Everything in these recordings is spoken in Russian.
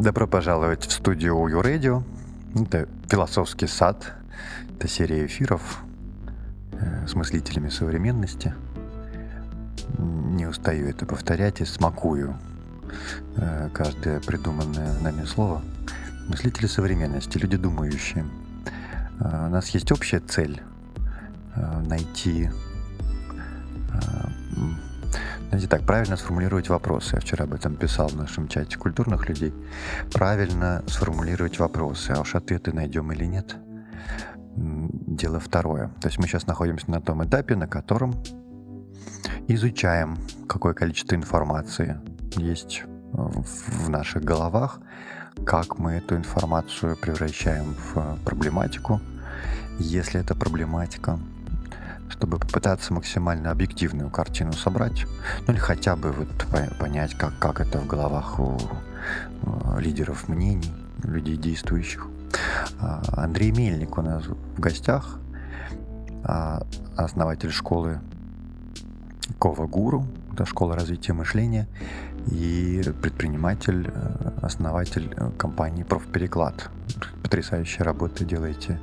Добро пожаловать в студию OU Radio. Это «Философский сад». Это серия эфиров э, с мыслителями современности. Не устаю это повторять и смакую э, каждое придуманное нами слово. Мыслители современности, люди думающие. Э, у нас есть общая цель найти знаете, так, правильно сформулировать вопросы. Я вчера об этом писал в нашем чате культурных людей. Правильно сформулировать вопросы, а уж ответы найдем или нет. Дело второе. То есть мы сейчас находимся на том этапе, на котором изучаем, какое количество информации есть в наших головах, как мы эту информацию превращаем в проблематику, если это проблематика, чтобы попытаться максимально объективную картину собрать, ну или хотя бы вот понять, как, как это в головах у лидеров мнений, людей действующих. А, Андрей Мельник у нас в гостях, а, основатель школы Кова Гуру, это школа развития мышления, и предприниматель, э, основатель э, компании Профпереклад. Потрясающая работа делаете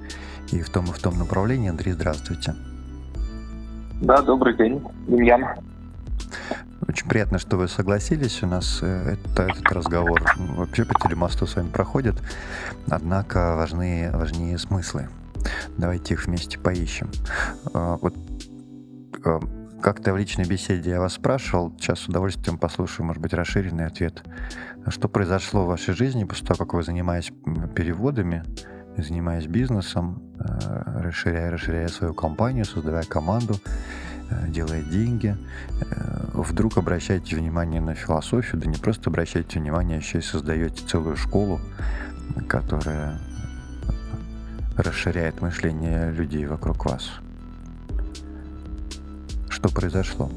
и в том, и в том направлении. Андрей, здравствуйте. Да, добрый день, Демьян. Очень приятно, что вы согласились. У нас э, это, этот разговор вообще по телемосту с вами проходит. Однако важны, важнее смыслы. Давайте их вместе поищем. А, вот э, как-то в личной беседе я вас спрашивал, сейчас с удовольствием послушаю, может быть, расширенный ответ. Что произошло в вашей жизни после того, как вы занимаетесь переводами, занимаясь бизнесом, э, расширяя, расширяя свою компанию, создавая команду, э, делая деньги, э, вдруг обращаете внимание на философию, да не просто обращаете внимание, а еще и создаете целую школу, которая расширяет мышление людей вокруг вас. Что произошло?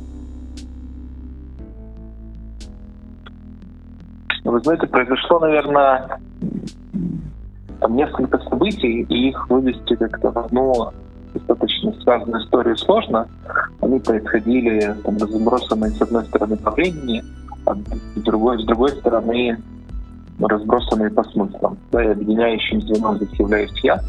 Вы знаете, произошло, наверное, там несколько событий, и их вывести как-то в одну достаточно связанную историю сложно. Они происходили там, разбросанные с одной стороны по времени, а с другой, с другой стороны разбросанные по смыслам. Да, и объединяющим звеном здесь являюсь я.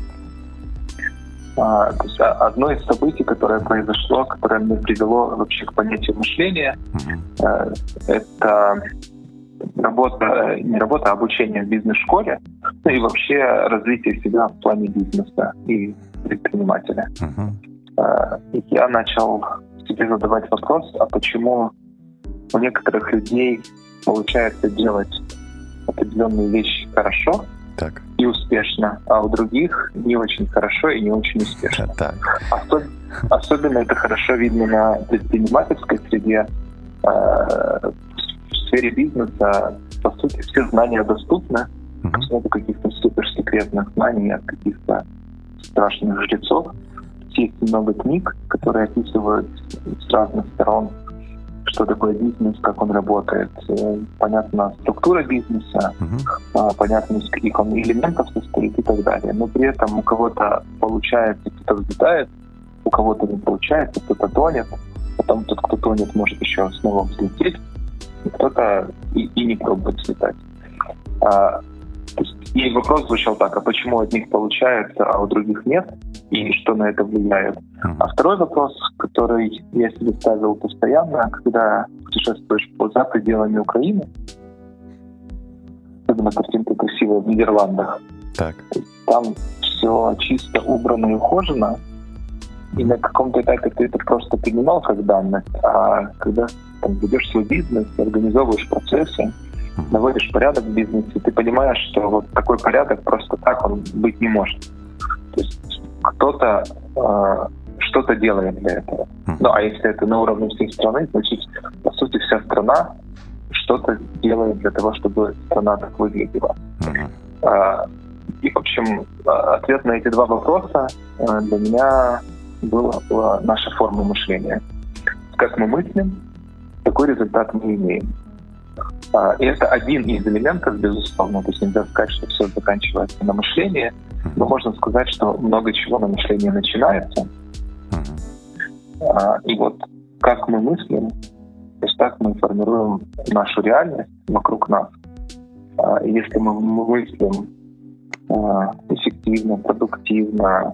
А, то есть а, одно из событий, которое произошло, которое мне привело вообще к понятию мышления, mm-hmm. это работа, не работа, а обучение в бизнес-школе, ну и вообще развитие себя в плане бизнеса и предпринимателя. Uh-huh. Я начал себе задавать вопрос, а почему у некоторых людей получается делать определенные вещи хорошо так. и успешно, а у других не очень хорошо и не очень успешно. Так. Особ... Особенно это хорошо видно на предпринимательской среде, э, сфере бизнеса, по сути, все знания доступны. Uh-huh. Каких-то суперсекретных знаний от каких-то страшных жрецов. Есть много книг, которые описывают с разных сторон, что такое бизнес, как он работает. Э, понятна структура бизнеса, uh-huh. понятно, из каких он элементов состоит и так далее. Но при этом у кого-то получается, кто-то взлетает, у кого-то не получается, кто-то тонет. Потом тот, кто тонет, может еще снова взлететь кто-то и, и не пробует слетать. А, и вопрос звучал так, а почему у одних получается, а у других нет, и что на это влияет? А второй вопрос, который я себе ставил постоянно, когда путешествуешь за пределами Украины, особенно картинка красивая в Нидерландах, так. там все чисто убрано и ухожено, и на каком-то этапе ты это просто принимал как данность, а когда там, ведешь свой бизнес, организовываешь процессы, наводишь порядок в бизнесе, ты понимаешь, что вот такой порядок просто так он быть не может. То есть кто-то э, что-то делает для этого. Ну, а если это на уровне всей страны, значит, по сути, вся страна что-то делает для того, чтобы страна так выглядела. Uh-huh. И, в общем, ответ на эти два вопроса э, для меня была, была наша форма мышления. Как мы мыслим, такой результат мы имеем. А, и это один из элементов, безусловно. То есть нельзя сказать, что все заканчивается на мышлении, но можно сказать, что много чего на мышлении начинается. А, и вот как мы мыслим, то есть так мы формируем нашу реальность вокруг нас. А если мы мыслим эффективно, продуктивно,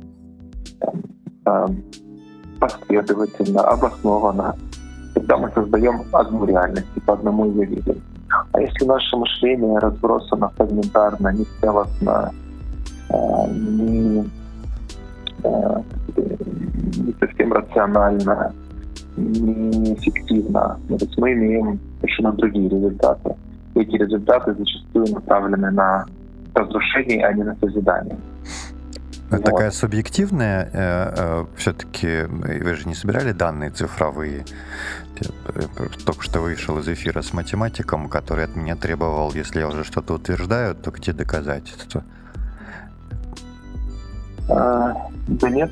последовательно, обоснованно, тогда мы создаем одну реальность и по одному ее видим. А если наше мышление разбросано фрагментарно, не целостно, не, не совсем рационально, неэффективно. То есть мы имеем совершенно другие результаты. эти результаты зачастую направлены на разрушение, а не на созидание. Это вот. такая субъективная, э, э, все-таки вы же не собирали данные цифровые. Я э, только что вышел из эфира с математиком, который от меня требовал, если я уже что-то утверждаю, то где доказательства? А, да нет.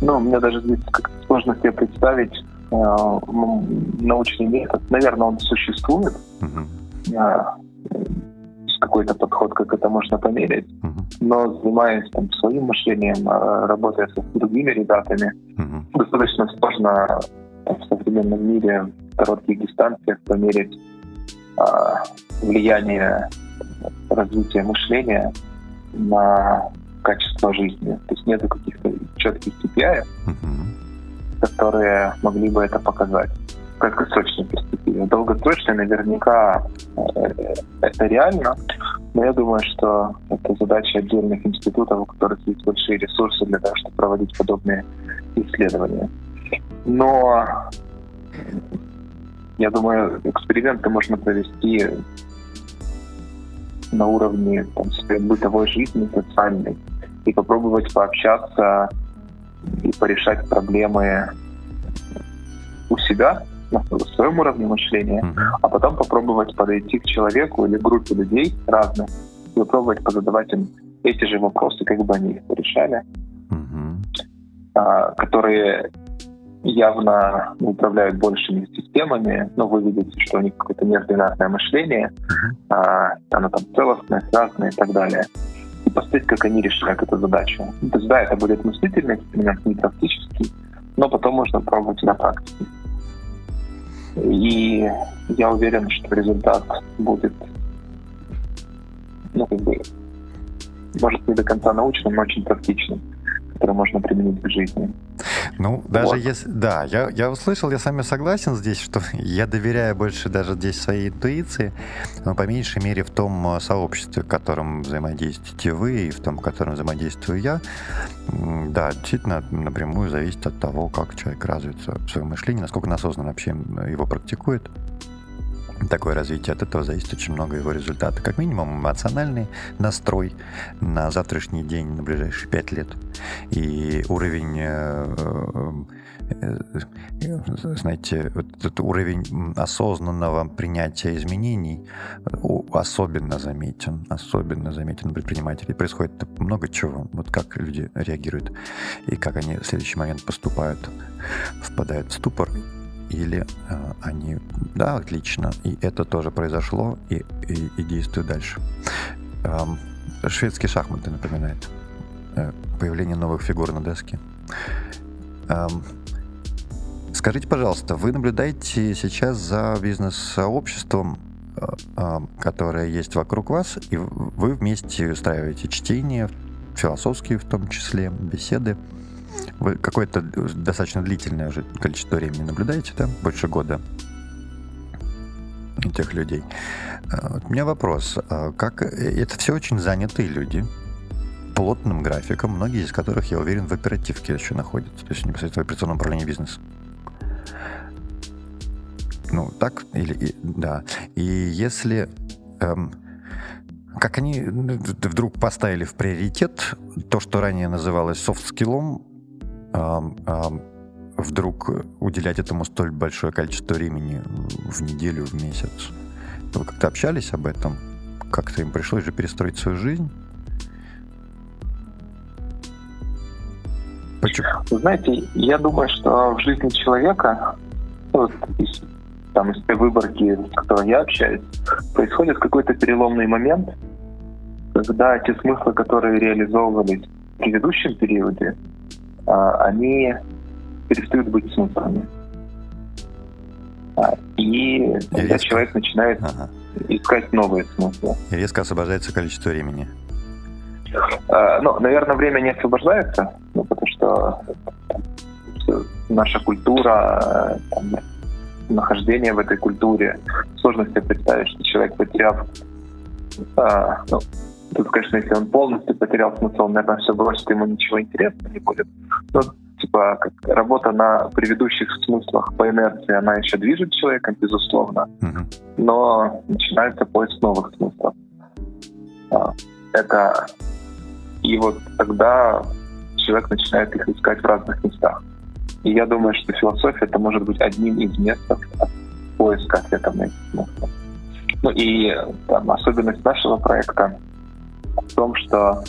Ну, мне даже здесь как сложно себе представить, Э, научный метод, наверное, он существует. Uh-huh. Какой-то подход, как это можно померить. Uh-huh. Но занимаясь там, своим мышлением, э, работая с другими ребятами, uh-huh. достаточно сложно в современном мире в коротких дистанциях померить а, влияние развития мышления на качество жизни. То есть нет каких-то четких KPI, uh-huh которые могли бы это показать краткосрочной перспективе. В наверняка э, это реально, но я думаю, что это задача отдельных институтов, у которых есть большие ресурсы для того, чтобы проводить подобные исследования. Но я думаю, эксперименты можно провести на уровне там, своей бытовой жизни, социальной, и попробовать пообщаться и порешать проблемы у себя, своем уровне мышления, mm-hmm. а потом попробовать подойти к человеку или группе людей разных и попробовать позадавать им эти же вопросы, как бы они их решали, mm-hmm. а, которые явно управляют большими системами, но вы видите, что у них какое-то неординарное мышление, mm-hmm. а, оно там целостное, связанное и так далее и посмотреть, как они решают эту задачу. То есть, да, это будет мыслительный эксперимент, не практический, но потом можно пробовать на практике. И я уверен, что результат будет, ну, как бы, может, не до конца научным, но очень практичным которые можно применить в жизни. Ну, даже вот. если... Да, я, я услышал, я с вами согласен здесь, что я доверяю больше даже здесь своей интуиции, но по меньшей мере в том э, сообществе, в котором взаимодействуете вы и в том, в котором взаимодействую я. Да, действительно, напрямую зависит от того, как человек развится в своем мышлении, насколько он осознанно вообще его практикует такое развитие. От этого зависит очень много его результата. Как минимум эмоциональный настрой на завтрашний день, на ближайшие пять лет. И уровень э, э, э, знаете, этот уровень осознанного принятия изменений особенно заметен, особенно заметен предпринимателей. Происходит много чего, вот как люди реагируют и как они в следующий момент поступают, впадают в ступор или э, они, да, отлично, и это тоже произошло, и, и, и действует дальше. Эм, шведские шахматы напоминает. Э, появление новых фигур на доске. Эм, скажите, пожалуйста, вы наблюдаете сейчас за бизнес-сообществом, э, э, которое есть вокруг вас, и вы вместе устраиваете чтение, философские в том числе, беседы. Вы какое-то достаточно длительное уже количество времени наблюдаете, да? Больше года тех людей. А, у меня вопрос. А как это все очень занятые люди, плотным графиком, многие из которых, я уверен, в оперативке еще находятся, то есть непосредственно в операционном управлении бизнеса. Ну, так или да. И если эм, как они вдруг поставили в приоритет то, что ранее называлось софт-скиллом, вдруг уделять этому столь большое количество времени в неделю, в месяц? Вы как-то общались об этом? Как-то им пришлось же перестроить свою жизнь? Почему? Знаете, я думаю, что в жизни человека, вот, из, там, из той выборки, с которой я общаюсь, происходит какой-то переломный момент, когда те смыслы, которые реализовывались в предыдущем периоде, они перестают быть смыслами. А, И тогда резко. человек начинает Ага. искать новые смыслы. И резко освобождается количество времени. А, Ну, наверное, время не освобождается, ну, потому что наша культура, там, нахождение в этой культуре, сложно себе представить, что человек, потеряв, а, ну, тут, конечно, если он полностью потерял смысл, наверное, все бросит, ему ничего интересного не будет. Но, типа, как работа на предыдущих смыслах по инерции, она еще движет человеком, безусловно, но начинается поиск новых смыслов. А, Это и вот тогда человек начинает их искать в разных местах. И я думаю, что философия это может быть одним из методов поиска ответов на эти смыслы. Ну и там, особенность нашего проекта в том, что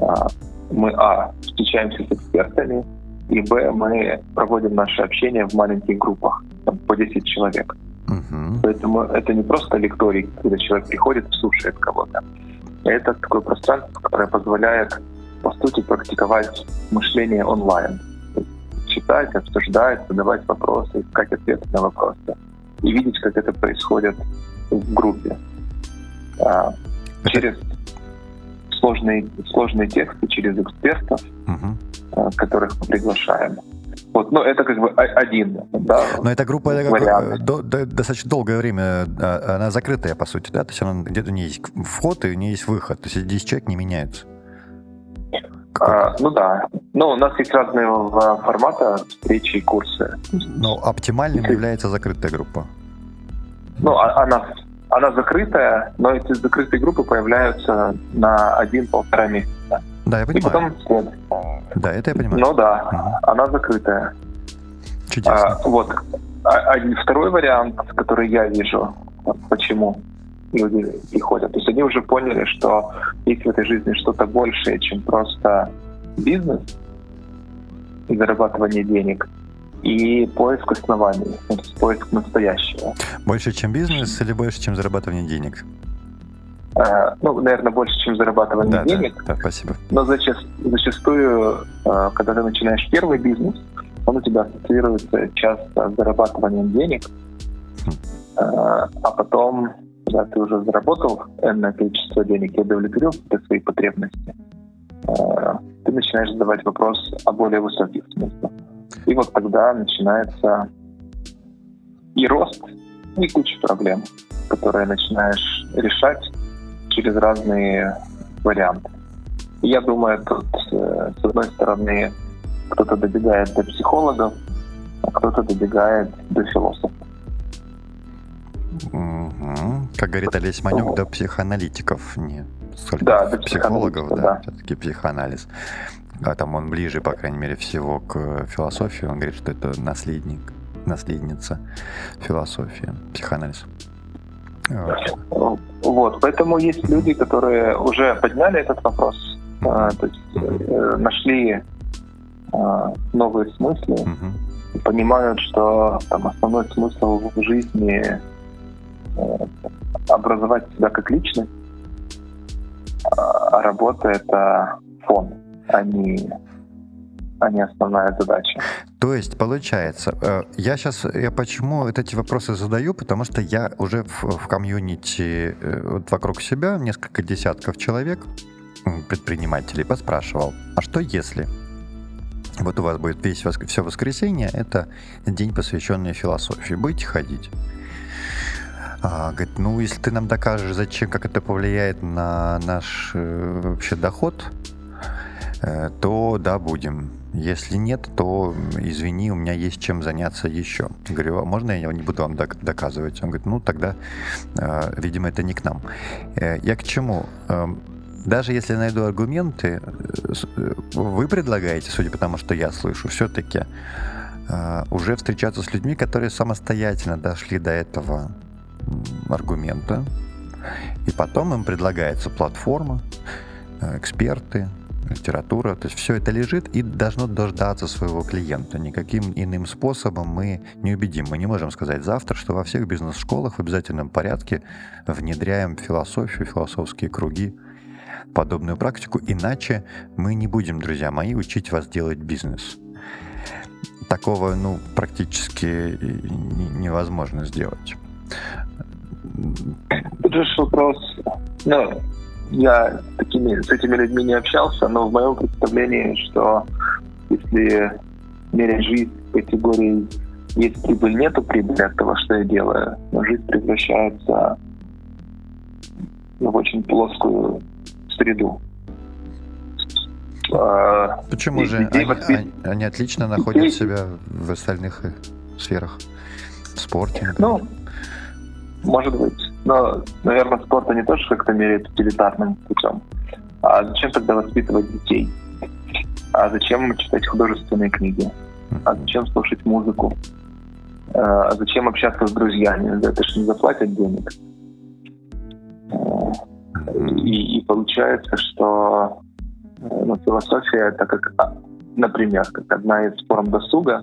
а, мы, а, встречаемся с экспертами, и, б, мы проводим наше общение в маленьких группах, там, по 10 человек. Мгм. Поэтому это не просто лекторий, когда человек приходит и слушает кого-то. Это такое пространство, которое позволяет, по сути, практиковать мышление онлайн. Читать, обсуждать, задавать вопросы, искать ответы на вопросы. И видеть, как это происходит в группе. А, Через сложные, сложные тексты, через экспертов, а, которых мы приглашаем. Вот, ну, это как бы один, да, Но эта группа это как, э, до- до- достаточно долгое время, э, она закрытая, по сути, да? То есть она где-то у нее есть вход и у нее есть выход. То есть эти 10 человек не меняются. А, ну да. Ну, у нас есть разные форматы встречи и курсы. Но оптимальным является закрытая группа. Ну, а- она, она закрытая, но эти закрытые группы появляются на один-полтора месяца. Да, я И понимаю. потом след. Да, это я понимаю. Ну да, Мгм. она закрытая. Чудесно. А, вот. А- один, второй вариант, который я вижу, почему люди приходят. То есть они уже поняли, что есть в этой жизни что-то большее, чем просто бизнес и зарабатывание денег, и поиск оснований, то есть поиск настоящего. Больше, чем бизнес или больше, чем зарабатывание денег? Э, ну, наверное, больше, чем зарабатывание Да, да, денег, да, спасибо. но зачаст- зачастую, э, когда ты начинаешь первый бизнес, он у тебя ассоциируется часто с зарабатыванием денег, Хм. Э, а потом, когда ты уже заработал энное количество денег и удовлетворил какие-то свои потребности, ты начинаешь задавать вопрос о более высоких смыслах. И вот тогда начинается и рост, и куча проблем, которые начинаешь решать через разные варианты. Я думаю, тут, э, с одной стороны, кто-то добегает до психологов, а кто-то добегает до философов. Мгм. Как говорит Олесь Манюк, до психоаналитиков. Не столько Да, до психологов, да, да. все-таки психоанализ. А там он ближе, по крайней мере, всего к философии. Он говорит, что это наследник, наследница философии, психоанализ. Вот. Вот, поэтому есть люди, которые уже подняли этот вопрос, а, то есть э, нашли а, новые смыслы, и понимают, что там основной смысл в жизни э, образовать себя как личность, а а работа это фон, а не основная задача. То есть, получается, э, я сейчас, я почему эти вопросы задаю, потому что я уже в, в комьюнити э, вот вокруг себя, несколько десятков человек, предпринимателей, поспрашивал, а что если? Вот у вас будет весь вос- все воскресенье, это день, посвященный философии. Будете ходить? А, говорит, ну, если ты нам докажешь, зачем, как это повлияет на наш э, вообще доход, то да, будем. Если нет, то извини, у меня есть чем заняться еще. Говорю, а можно я не буду вам док- доказывать? Он говорит, ну тогда, э, видимо, это не к нам. Э, я к чему? Эм, даже если найду аргументы, э, э, вы предлагаете, судя по тому, что я слышу, все-таки э, уже встречаться с людьми, которые самостоятельно дошли до этого аргумента, и потом им предлагается платформа, э, эксперты, литература, то есть все это лежит и должно дождаться своего клиента. Никаким иным способом мы не убедим. Мы не можем сказать завтра, что во всех бизнес-школах в обязательном порядке внедряем философию, философские круги, подобную практику, иначе мы не будем, друзья мои, учить вас делать бизнес. такого, ну, практически невозможно сделать. Тут же вопрос, ну, я такими, с этими людьми не общался, но в моем представлении, что если мерять жизнь категории есть прибыль, нету прибыли от того, что я делаю, но жизнь превращается в очень плоскую среду. А, Почему же? Они, они, они отлично находят людей... себя в остальных сферах. В спорте. Например. Ну, может быть. Но, наверное, спорт они тоже как-то меряют утилитарным путем. А зачем тогда воспитывать детей? А зачем читать художественные книги? А зачем слушать музыку? А зачем общаться с друзьями? За это же не заплатят денег. И, и получается, что ну, философия это как, а, например, как одна из форм досуга,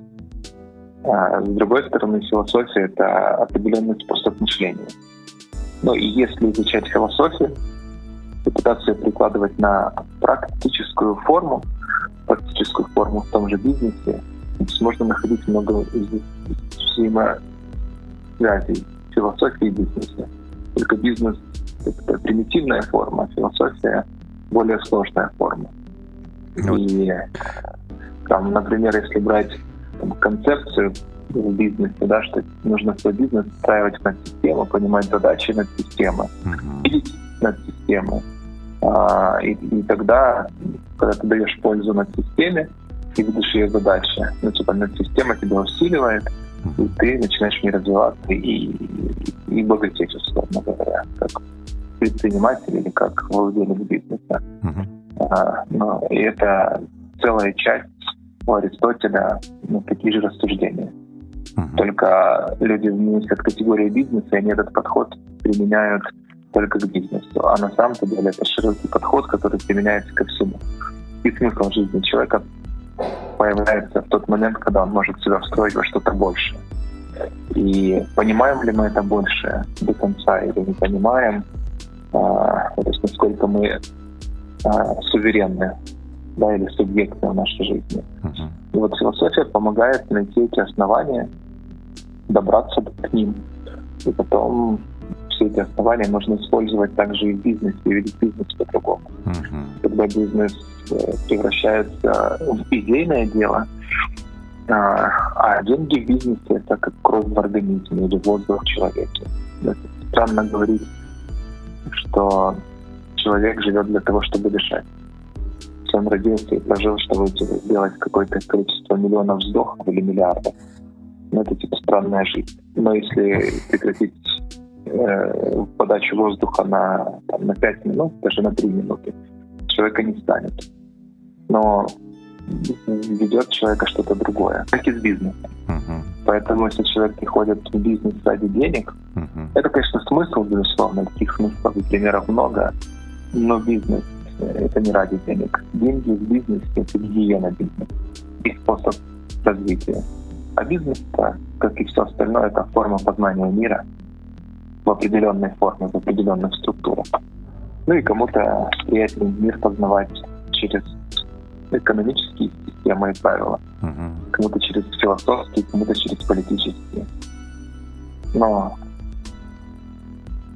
а с другой стороны, философия — это определенный способ мышления. Ну и если изучать философию, попытаться ее прикладывать на практическую форму, практическую форму в том же бизнесе, здесь можно находить много взаимосвязей философии и бизнеса. Только бизнес — это примитивная форма, а философия — более сложная форма. И там, например, если брать там, концепцию в бизнесе, да, что нужно свой бизнес устраивать над систему, понимать задачи над системой, uh-huh. над системой. А, и, и тогда, когда ты даешь пользу над системе и видишь ее задачи, ну, типа, над система тебя усиливает, и ты начинаешь в ней развиваться и, и, и богатеть, условно говоря, как предприниматель или как владелец бизнеса. Uh-huh. А, ну, и это целая часть у Аристотеля ну, такие же рассуждения. Uh-huh. Только люди мыслят категории бизнеса, и они этот подход применяют только к бизнесу. А на самом деле это широкий подход, который применяется ко всему. И смысл жизни человека появляется в тот момент, когда он может себя встроить во что-то большее. И понимаем ли мы это больше до конца или не понимаем, а, то есть насколько мы а, суверенны да, или субъекты в нашей жизни. Uh-huh. И вот философия помогает найти эти основания, добраться к ним, и потом все эти основания можно использовать также и в бизнесе, и видеть бизнес по-другому. Uh-huh. Когда бизнес э, превращается в идейное дело, а, а деньги в бизнесе — это как кровь в организме или воздух в человеке. Это странно говорить, что человек живет для того, чтобы дышать он родился и прожил, чтобы сделать какое-то количество миллионов вздохов или миллиардов. Ну, это типа странная жизнь. Но если прекратить э, подачу воздуха на, там, на 5 минут, даже на 3 минуты, человека не станет. Но ведет человека что-то другое, как и с бизнесом. Uh-huh. Поэтому, если человек приходит в бизнес ради денег, uh-huh. это, конечно, смысл, безусловно, таких смыслов и примеров много, но бизнес это не ради денег. Деньги в бизнесе — это гигиена бизнеса, их способ развития. А бизнес, как и все остальное, это форма познания мира в определенной форме, в определенных структурах. Ну и кому-то приятнее мир познавать через экономические системы и правила. Uh-huh. Кому-то через философские, кому-то через политические. Но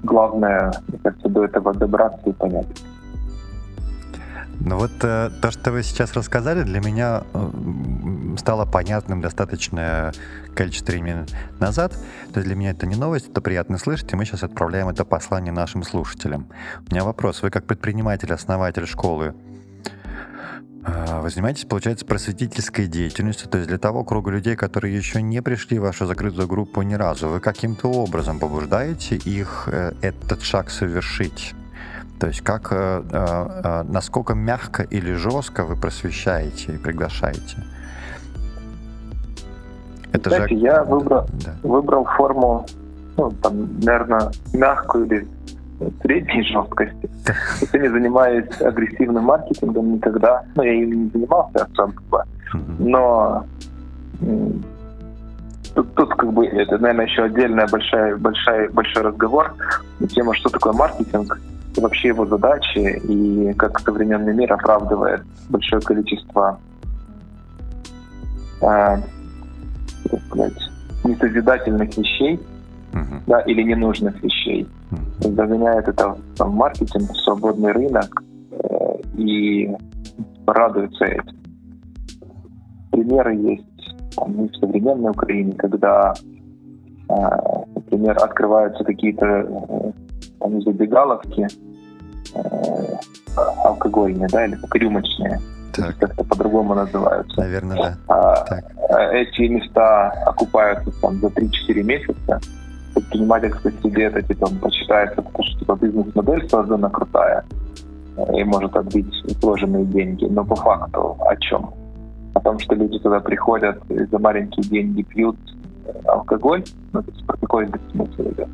главное, мне кажется, до этого добраться и понять. Ну вот э, то, что вы сейчас рассказали, для меня э, стало понятным достаточное количество времени назад. То есть для меня это не новость, это приятно слышать, и мы сейчас отправляем это послание нашим слушателям. У меня вопрос. Вы как предприниматель, основатель школы, э, вы занимаетесь, получается, просветительской деятельностью, то есть для того круга людей, которые еще не пришли в вашу закрытую группу ни разу, вы каким-то образом побуждаете их э, этот шаг совершить? То есть как, э, э, э, насколько мягко или жестко вы просвещаете и приглашаете? Это Знаете, же... я выбрал, да. выбрал форму, ну, там, наверное, мягкую или средней жесткости. Я не занимаюсь агрессивным маркетингом никогда. Ну, я им не занимался особо. Но тут, тут как бы это, наверное, еще отдельная большая, большая, большой разговор на тему, что такое маркетинг вообще его задачи и как современный мир оправдывает большое количество э, созидательных вещей, Мгм. да, или ненужных вещей. Мгм. Загоняет это в маркетинг, в свободный рынок э, и радуется этим. Примеры есть там, и в современной Украине, когда, э, например, открываются какие-то э, там, забегаловки э, алкогольные, да, или как рюмочные, Так, как-то по-другому называются. наверное, да. А, Так. э, эти места окупаются там за 3-4 месяца. Предприниматель, кто себе это типа почитается, потому что типа бизнес-модель создана крутая э, и может отбить вложенные деньги. Но по факту о чем? О том, что люди туда приходят и за маленькие деньги пьют алкоголь, ну, то есть про какой смысл идет.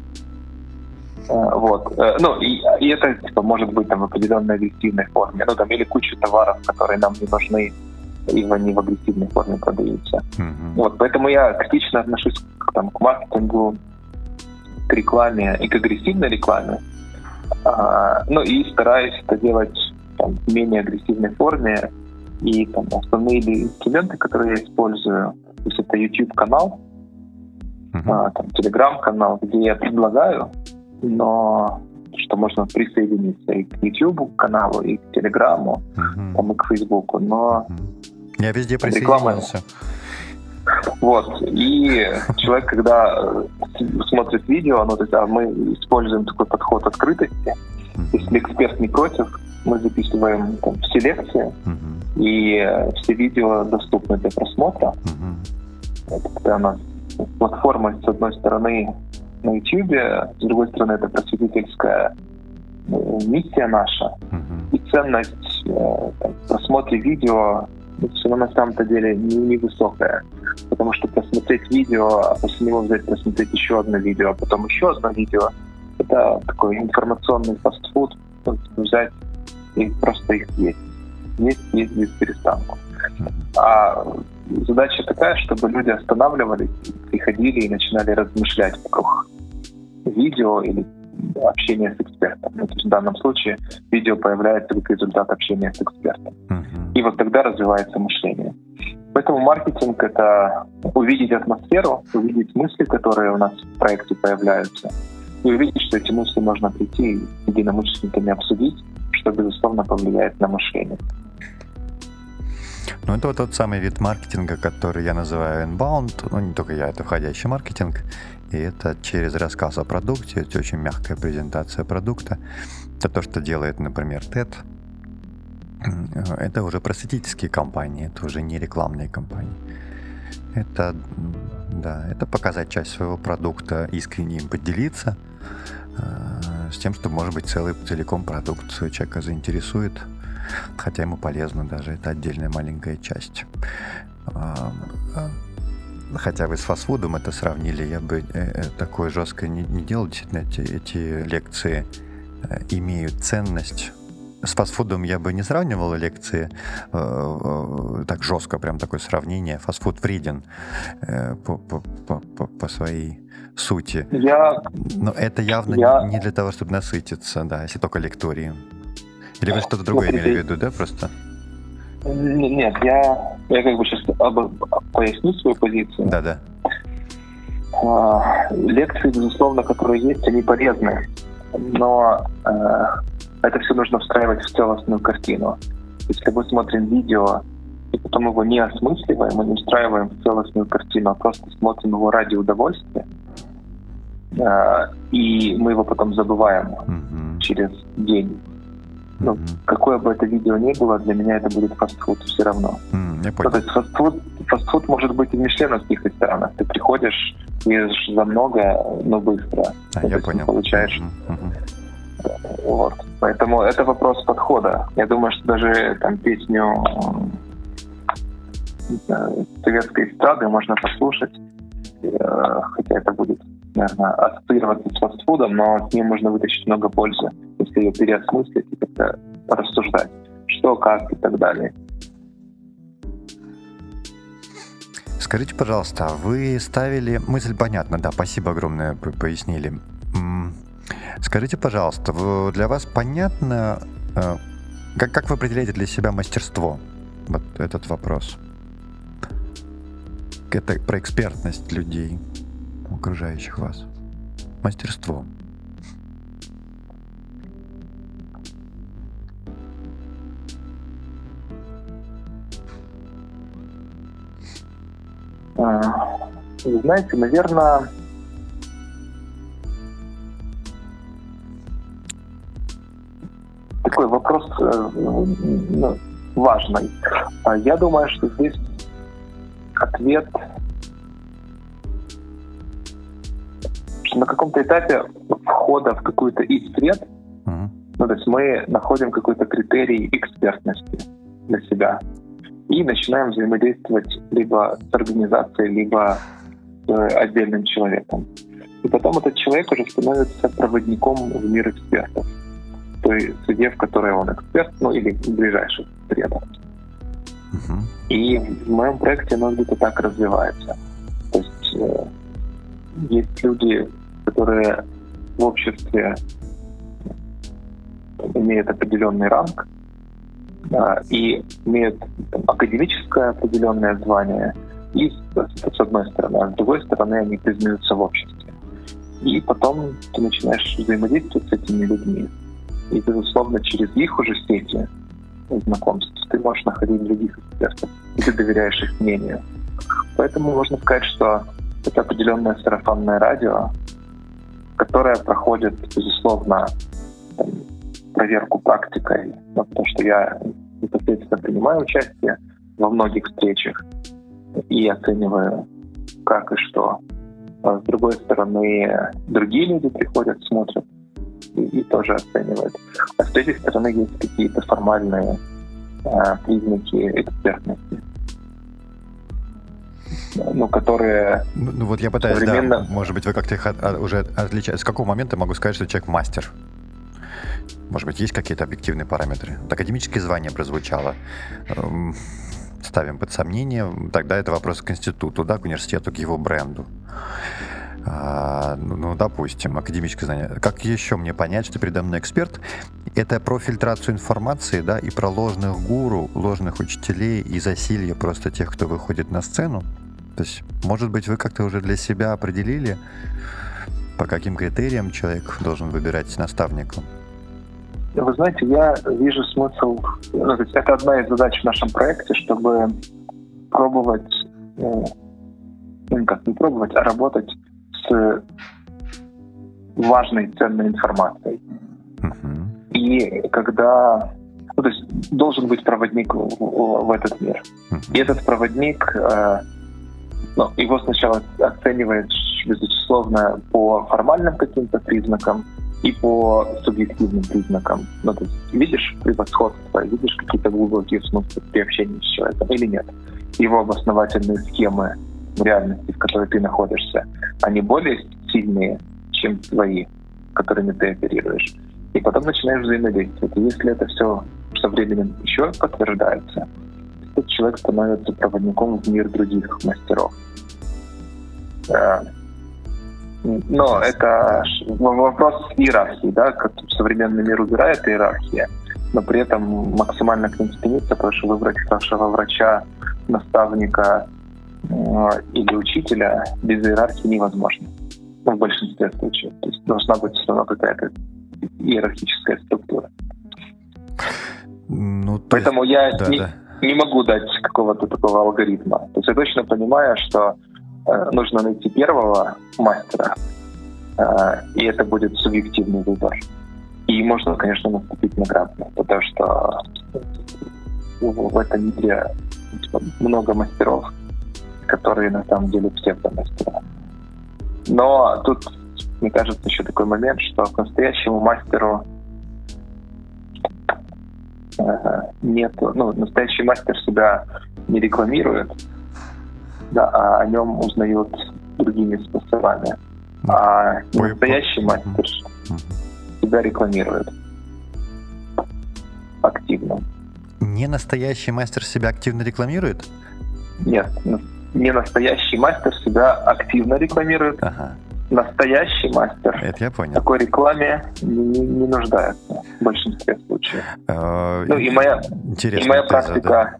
Вот. Э, Ну, и, и это типа, может быть там, в определенной агрессивной форме. Ну, там, или куча товаров, которые нам не нужны, и они в агрессивной форме продаются. Мгм. Вот, поэтому я критично отношусь к, там, к маркетингу, к рекламе и к агрессивной рекламе. А, ну и стараюсь это делать там, в менее агрессивной форме. И там, основные инструменты, которые я использую, то есть это YouTube-канал, Мгм. а, там, Telegram-канал, где я предлагаю, но что можно присоединиться и к YouTube-каналу, и к Телеграму, там, и к Фейсбуку. Но Мгм. Я везде Реклама. присоединился. Вот. И человек, когда э, смотрит видео, ну, то есть, а мы используем такой подход открытости. Если эксперт не против, мы записываем там, все лекции, Мгм. и э, все видео доступны для просмотра. Мгм. Это когда у нас платформа, с одной стороны, на YouTube, с другой стороны, это просветительская э, миссия наша. Мгм. И ценность э, там, в просмотре видео все равно на самом-то деле не- невысокая. Потому что просмотреть видео, а после него взять просмотреть еще одно видео, а потом еще одно видео, это такой информационный фастфуд, взять и просто их есть. Есть, есть без перестанку. А задача такая, чтобы люди останавливались, приходили и начинали размышлять вокруг видео или общения с экспертом. Ну, то есть в данном случае видео появляется как результат общения с экспертом. Мгм. И вот тогда развивается мышление. Поэтому маркетинг — это увидеть атмосферу, увидеть мысли, которые у нас в проекте появляются, и увидеть, что эти мысли можно прийти и единомышленниками обсудить, что, безусловно, повлияет на мышление. Ну, это вот тот самый вид маркетинга, который я называю inbound. Ну, не только я, это входящий маркетинг. И это через рассказ о продукте, это очень мягкая презентация продукта. Это то, что делает, например, TED. Это уже просветительские компании, это уже не рекламные компании. Это, да, это показать часть своего продукта, искренне им поделиться, э, с тем, что, может быть, целый целиком продукт человека заинтересует, хотя ему полезно даже, это отдельная маленькая часть. А, Хотя вы с фастфудом это сравнили, я бы э, э, такое жесткое не, не делал. Действительно, эти, эти лекции э, имеют ценность. С фастфудом я бы не сравнивал лекции э, э, так жестко, прям такое сравнение. Фастфуд вреден э, по, по, по, по- своей сути. Я Но это явно Я- не, не для того, чтобы насытиться, да, если только лектории. Или вы что-то другое Смотрите, имели в виду, да, просто? Нет, я, я как бы сейчас поясню свою позицию. Да-да. А, Лекции, безусловно, которые есть, они полезны. Но э, это все нужно встраивать в целостную картину. Если мы смотрим видео, и потом его не осмысливаем, мы не встраиваем в целостную картину, а просто смотрим его ради удовольствия, э, и мы его потом забываем Мгм. через день. Ну. Какое бы это видео ни было, для меня это будет фастфуд все равно. М, Я Ну, понял. то есть фастфуд, фастфуд может быть и в мишленовских ресторанах. Ты приходишь, ешь за много, но быстро. А, Ну, я понял. получаешь. Мгм. Вот. Поэтому это вопрос подхода. Я думаю, что даже там песню знаю, советской эстрады можно послушать, э, хотя это будет, ассоциироваться с фастфудом, но с ней можно вытащить много пользы, если ее переосмыслить и как-то порассуждать, что, как и так далее. Скажите, пожалуйста, вы ставили... Мысль понятна, да, спасибо огромное, пояснили. Скажите, пожалуйста, для вас понятно, э, как, как вы определяете для себя мастерство? Вот этот вопрос. Это про экспертность людей. Окружающих вас. Мастерство. А, знаете, наверное, такой вопрос э, ну, важный. А я думаю, что здесь ответ, на каком-то этапе входа в какую-то из сред, uh-huh. ну, то есть мы находим какой-то критерий экспертности для себя и начинаем взаимодействовать либо с организацией, либо с отдельным человеком. И потом этот человек уже становится проводником в мир экспертов той среде, в которой он эксперт, ну или ближайших средах. Uh-huh. И в моем проекте оно где-то так развивается. То есть э, есть люди, которые в обществе имеют определенный ранг э, и имеют там, академическое определенное звание, и с одной стороны, а с другой стороны они признаются в обществе. И потом ты начинаешь взаимодействовать с этими людьми. И, безусловно, через их уже сети знакомств ты можешь находить других экспертов, и ты доверяешь их мнению. Поэтому можно сказать, что это определенное сарафанное радио, которое проходит, безусловно, проверку практикой, потому что я непосредственно принимаю участие во многих встречах и оцениваю, как и что. А с другой стороны, другие люди приходят, смотрят и, и тоже оценивают. А с третьей стороны, есть какие-то формальные э, признаки экспертности ну, которые ну, ну вот я пытаюсь, современно... да, может быть, вы как-то их от, от, уже отличаете. С какого момента могу сказать, что человек мастер? Может быть, есть какие-то объективные параметры? Вот академическое звание прозвучало. Эм, ставим под сомнение. Тогда это вопрос к институту, да, к университету, к его бренду. А, ну, ну, допустим, академическое знание. Как еще мне понять, что передо мной эксперт? Это про фильтрацию информации, да, и про ложных гуру, ложных учителей и засилье просто тех, кто выходит на сцену. То есть, может быть, вы как-то уже для себя определили, по каким критериям человек должен выбирать наставника? Вы знаете, я вижу смысл, ну, это одна из задач в нашем проекте, чтобы пробовать, ну, ну как не пробовать, а работать с важной ценной информацией. Uh-huh. И когда ну, то есть должен быть проводник в, в, этот мир. Uh-huh. И этот проводник, э, ну, его сначала оцениваешь, безусловно, по формальным каким-то признакам и по субъективным признакам. Ну, то есть видишь превосходство, видишь какие-то глубокие смыслы при общении с человеком или нет. Его обосновательные схемы реальности, в которой ты находишься, они более сильные, чем твои, которыми ты оперируешь. И потом начинаешь взаимодействовать. И если это все со временем еще подтверждается, этот человек становится проводником в мир других мастеров. Э, но это вопрос иерархии, да, как современный мир убирает иерархия, но при этом максимально к ним стремится, потому что выбрать хорошего врача, наставника, или учителя без иерархии невозможно. Ну, в большинстве случаев. То есть должна быть все равно какая-то иерархическая структура. Ну, Поэтому есть, я да, не, да. не могу дать какого-то такого алгоритма. То есть я точно понимаю, что э, нужно найти первого мастера, э, и это будет субъективный выбор. И можно, конечно, наступить на грабли, потому что в этом мире типа, много мастеров, которые на самом деле псевдомастера. Но тут, мне кажется, еще такой момент, что к настоящему мастеру э, нет, ну, настоящий мастер себя не рекламирует, да, а о нем узнают другими способами. А настоящий мастер себя рекламирует активно. Не настоящий мастер себя активно рекламирует? Нет, не настоящий мастер себя активно рекламирует. Ага. Настоящий мастер Это я понял. такой рекламе не, не нуждается в большинстве случаев. Э, ну и моя, и моя практика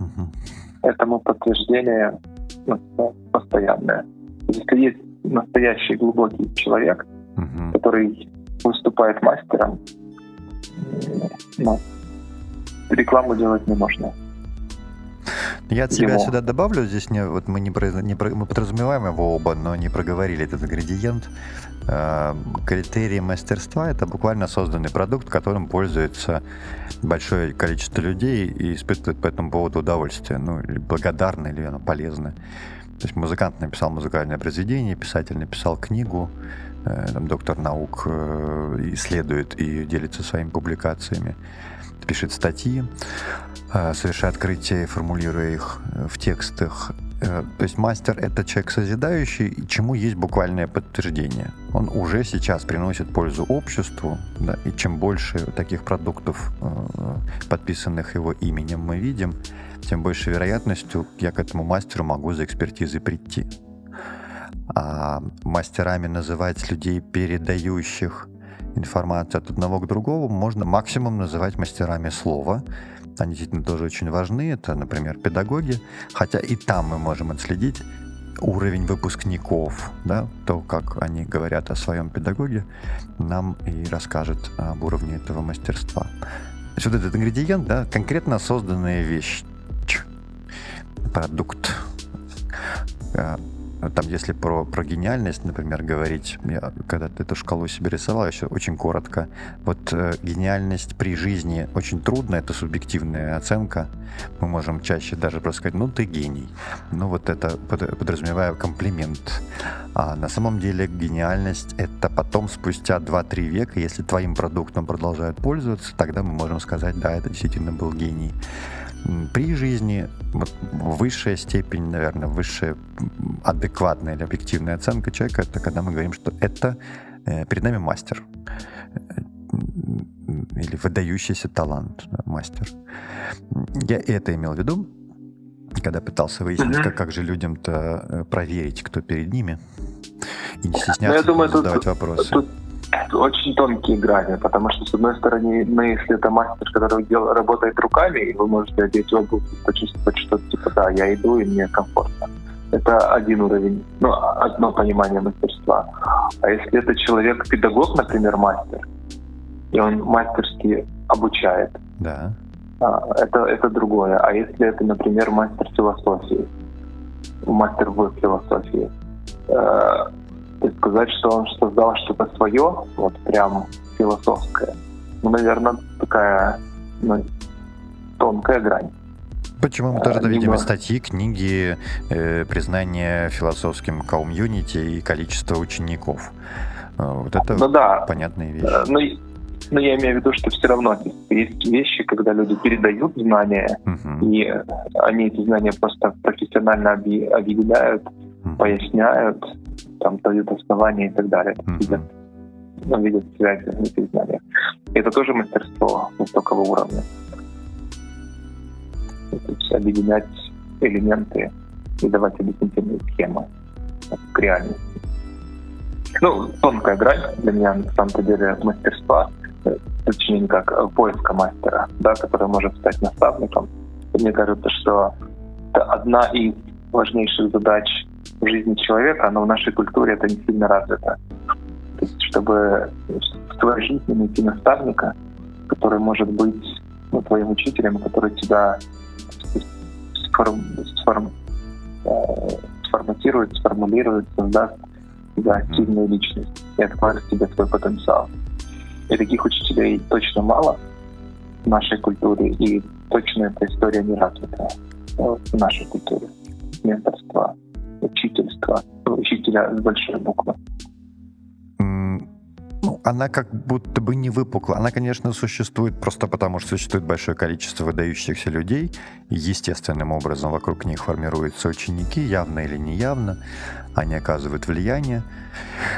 этому подтверждение ну, постоянное. Если есть настоящий глубокий человек, угу. который выступает мастером, ну, рекламу делать не можно. Я от себя Ему. сюда добавлю, здесь не, вот мы не, не мы подразумеваем его оба, но не проговорили этот ингредиент. Э, критерий мастерства – это буквально созданный продукт, которым пользуется большое количество людей и испытывает по этому поводу удовольствие, ну, или благодарны, или оно полезно. То есть музыкант написал музыкальное произведение, писатель написал книгу, э, там, доктор наук э, исследует и делится своими публикациями пишет статьи, э, совершает открытия, формулируя их э, в текстах. Э, то есть мастер — это человек созидающий, чему есть буквальное подтверждение. Он уже сейчас приносит пользу обществу, да, и чем больше таких продуктов, подписанных его именем, мы видим, тем больше вероятностью я к этому мастеру могу за экспертизой прийти. А мастерами называть людей, передающих информацию от одного к другому можно максимум называть мастерами слова. Они действительно тоже очень важны. Это, например, педагоги. Хотя и там мы можем отследить уровень выпускников, да, то, как они говорят о своем педагоге, нам и расскажет об уровне этого мастерства. То есть вот этот ингредиент, да, конкретно созданная вещь, продукт, а, там, если про, про гениальность, например, говорить, я когда-то эту шкалу себе рисовал, еще очень коротко. Вот э, гениальность при жизни очень трудно, это субъективная оценка. Мы можем чаще даже просто сказать, ну ты гений. Ну вот это подразумевая комплимент. А на самом деле гениальность это потом спустя 2-3 века, если твоим продуктом продолжают пользоваться, тогда мы можем сказать, да, это действительно был гений при жизни вот, высшая степень, наверное, высшая адекватная или объективная оценка человека, это когда мы говорим, что это э, перед нами мастер э, или выдающийся талант мастер. Я это имел в виду, когда пытался выяснить, как, как же людям-то э, проверить, кто перед ними, и не стесняться ну, думаю, задавать тут, вопросы. Тут очень тонкие грани, потому что, с одной стороны, ну, если это мастер, который дел, работает руками, и вы можете одеть обувь и почувствовать, что типа, да, я иду, и мне комфортно. Это один уровень, ну, одно понимание мастерства. А если это человек-педагог, например, мастер, и он мастерски обучает, да. А, это, это другое. А если это, например, мастер философии, мастер в философии, э, сказать, что он создал что-то свое, вот прям философское, ну, наверное, такая ну, тонкая грань. Почему мы тоже видим статьи, книги, э, признание философским комьюнити и количество учеников. Э, вот это ну, да. понятные вещи. Э, но, но я имею в виду, что все равно есть вещи, когда люди передают знания, угу. и они эти знания просто профессионально объявляют, поясняют, там дают основания и так далее. Mm-hmm. Видят, ну, видят связи в этих знаниях. Это тоже мастерство высокого уровня. То есть объединять элементы и давать объяснительные схемы к реальности. Ну, тонкая грань для меня, на самом деле, мастерства, точнее, как поиска мастера, да, который может стать наставником. Мне кажется, что это одна из важнейших задач в жизни человека, но в нашей культуре это не сильно развито. То есть, чтобы в твоей жизни найти наставника, который может быть ну, твоим учителем, который тебя сформ, сформ, э, сформатирует, сформулирует, создаст тебя сильную личность и откроет тебе свой потенциал. И таких учителей точно мало в нашей культуре, и точно эта история не развита в нашей культуре менторства учительства, учителя с большой буквы. Она как будто бы не выпукла. Она, конечно, существует просто потому, что существует большое количество выдающихся людей. И естественным образом вокруг них формируются ученики, явно или неявно. Они оказывают влияние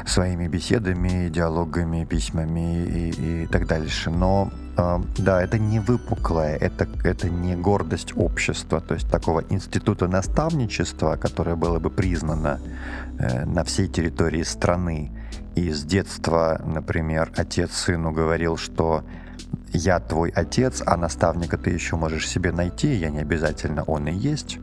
своими беседами, диалогами, письмами и, и так дальше. Но а, да, это не выпуклое, это, это не гордость общества, то есть такого института наставничества, которое было бы признано э, на всей территории страны. И с детства, например, отец сыну говорил, что я твой отец, а наставника ты еще можешь себе найти, я не обязательно он и есть.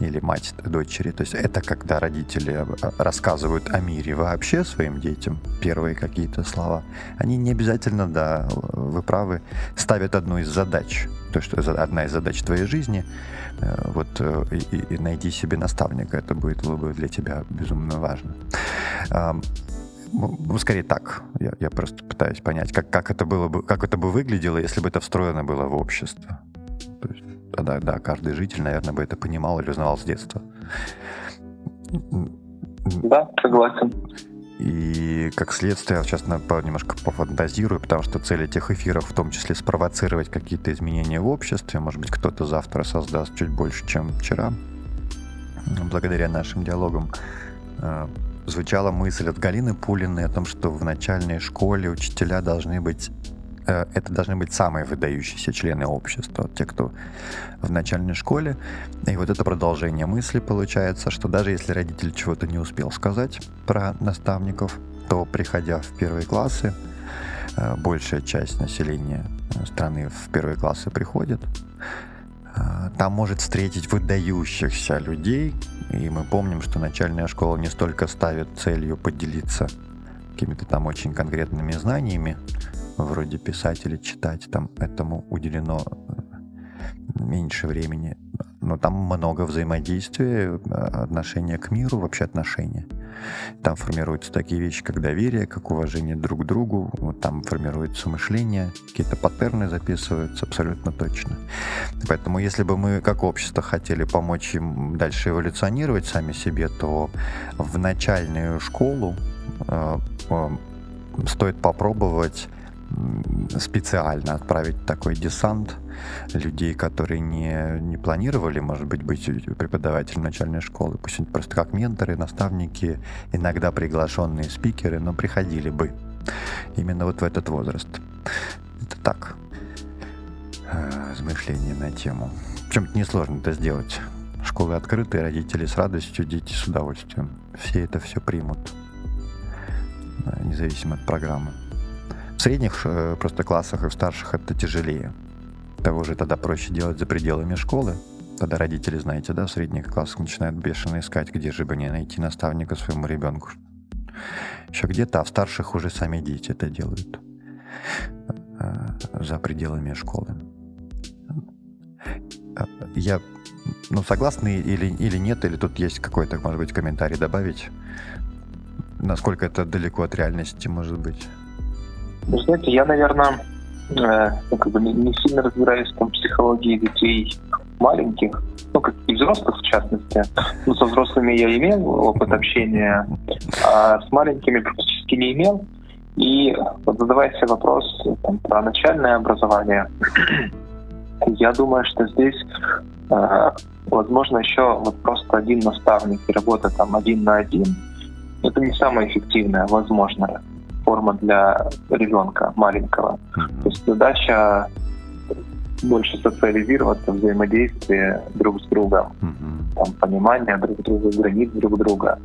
или мать дочери. То есть это когда родители рассказывают о мире вообще своим детям, первые какие-то слова. Они не обязательно, да, вы правы, ставят одну из задач. То, что одна из задач твоей жизни, э, вот э, и, и найди себе наставника, это будет, для тебя безумно важно. Ну, скорее так. Я, я просто пытаюсь понять, как, как, это было бы, как это бы выглядело, если бы это встроено было в общество. То есть тогда, да, каждый житель, наверное, бы это понимал или узнавал с детства. Да, согласен. И как следствие, сейчас немножко пофантазирую, потому что цель этих эфиров в том числе спровоцировать какие-то изменения в обществе. Может быть, кто-то завтра создаст чуть больше, чем вчера, благодаря нашим диалогам. Звучала мысль от Галины Пулиной о том, что в начальной школе учителя должны быть Э, это должны быть самые выдающиеся члены общества, те, кто в начальной школе. И вот это продолжение мысли получается, что даже если родитель чего-то не успел сказать про наставников, то приходя в первые классы, э, большая часть населения страны в первые классы приходит, э, там может встретить выдающихся людей, и мы помним, что начальная школа не столько ставит целью поделиться какими-то там очень конкретными знаниями, вроде писать или читать, там этому уделено э, меньше времени. Но там много взаимодействия, э, отношения к миру, вообще отношения. Там формируются такие вещи, как доверие, как уважение друг к другу, вот там формируется мышление, какие-то паттерны записываются абсолютно точно. Поэтому если бы мы как общество хотели помочь им дальше эволюционировать сами себе, то в начальную школу э, э, стоит попробовать специально отправить такой десант людей, которые не, не планировали, может быть, быть преподавателем начальной школы, пусть просто как менторы, наставники, иногда приглашенные спикеры, но приходили бы именно вот в этот возраст. Это так, э, размышления на тему. Причем это несложно это сделать. Школы открыты, родители с радостью, дети с удовольствием. Все это все примут, э, независимо от программы. В средних э, просто классах и в старших это тяжелее. Того же тогда проще делать за пределами школы. Тогда родители, знаете, да, в средних классах начинают бешено искать, где же бы не найти наставника своему ребенку. Еще где-то, а в старших уже сами дети это делают э, за пределами школы. Э, я, ну, согласны или, или нет, или тут есть какой-то, может быть, комментарий добавить? Насколько это далеко от реальности может быть? Знаете, я, наверное, ну, как бы не, сильно разбираюсь в психологии детей маленьких, ну, как и взрослых в частности. Ну, со взрослыми я имел опыт общения, а с маленькими практически не имел. И вот задавая себе вопрос там, про начальное образование, я думаю, что здесь э, возможно еще вот просто один наставник и работа там один на один. Это не самое эффективное, возможно форма для ребенка маленького. Mm-hmm. То есть задача больше социализироваться, взаимодействие друг с другом, mm-hmm. там, понимание друг друга, границ друг друга.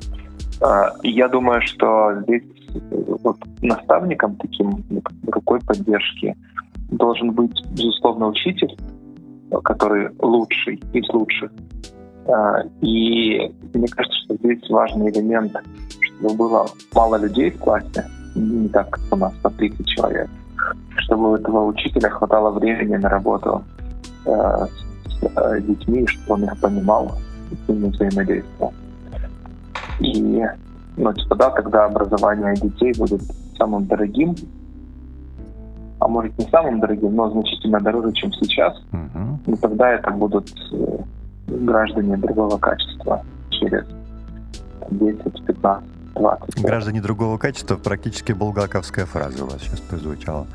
А, и я думаю, что здесь вот наставником таким рукой поддержки должен быть, безусловно, учитель, который лучший из лучших. А, и мне кажется, что здесь важный элемент, чтобы было мало людей в классе, не так, как у нас, по 30 человек, чтобы у этого учителя хватало времени на работу э, с э, детьми, чтобы он их понимал, с ними взаимодействовал. И, ну, типа, да, тогда образование детей будет самым дорогим, а может не самым дорогим, но значительно дороже, чем сейчас. Uh-huh. И тогда это будут э, граждане другого качества через 10-15 20. Граждане другого качества практически булгаковская фраза у вас сейчас прозвучала.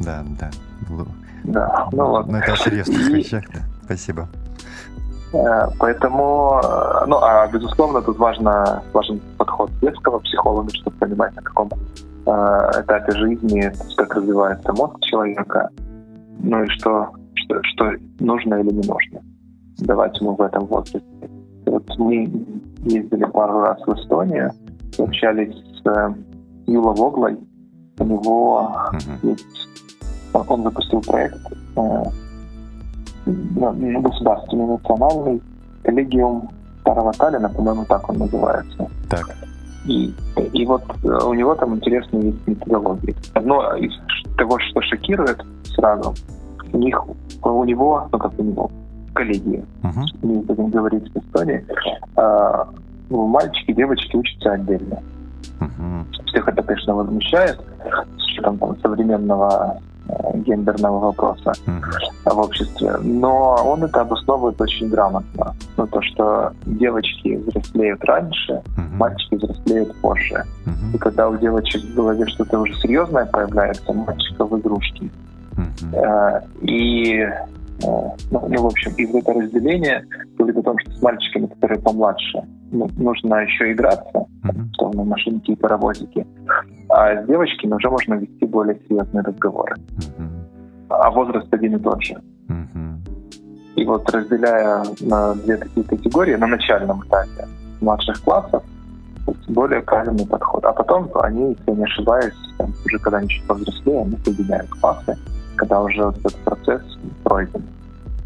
Да, да. Да, ну вот. Ну, это о серьезных вещах, да. Спасибо. Э, поэтому, э, ну, а безусловно, тут важно, важен подход детского психолога, чтобы понимать, на каком э, этапе жизни, как развивается мозг человека, ну и что, что, что нужно или не нужно давать ему в этом возрасте. Вот мы ездили пару раз в Эстонию, общались с э, Юла Воглой. У него uh-huh. есть... Он запустил проект э, государственный, национальный, коллегиум Старого Таллина, по-моему, так он называется. Так. И, и вот э, у него там интересные есть методологии. Одно из того, что шокирует сразу, у них, у него, ну как у него, коллеги, Мгм. не будем говорить в Эстонии, а, ну, мальчики девочки учатся отдельно. Мгм. Всех это, конечно, возмущает с учетом там, современного э, гендерного вопроса Мгм. в обществе. Но он это обосновывает очень грамотно. Ну, то, что девочки взрослеют раньше, Мгм. мальчики взрослеют позже. Мгм. И когда у девочек в голове что-то уже серьезное появляется, у мальчиков игрушки. Э, И, ну, ну, в общем, и вот это разделение говорит о том, что с мальчиками, которые помладше, ну, нужно еще играться, условно, машинки и паровозики. А с девочками уже можно вести более серьезные разговоры. А возраст один и тот же. И вот разделяя на две такие категории на начальном этапе младших классов, более правильный подход. А потом они, если я не ошибаюсь, там, уже когда они чуть повзрослее, они соединяют классы, когда уже вот этот процесс пройден.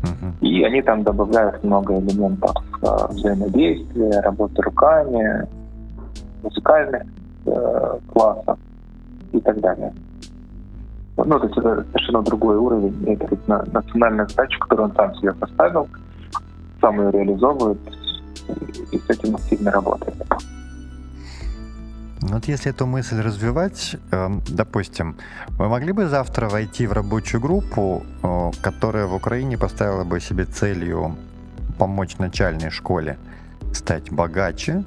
Мгм. И они там добавляют много элементов э, взаимодействия, работы руками, музыкальных э, классов и так далее. Ну, то есть это совершенно другой уровень. Это вот на- национальная задача, которую он сам себе поставил, сам ее реализовывает и с этим активно работает. Вот если эту мысль развивать, эм, допустим, вы могли бы завтра войти в рабочую группу, э, которая в Украине поставила бы себе целью помочь начальной школе стать богаче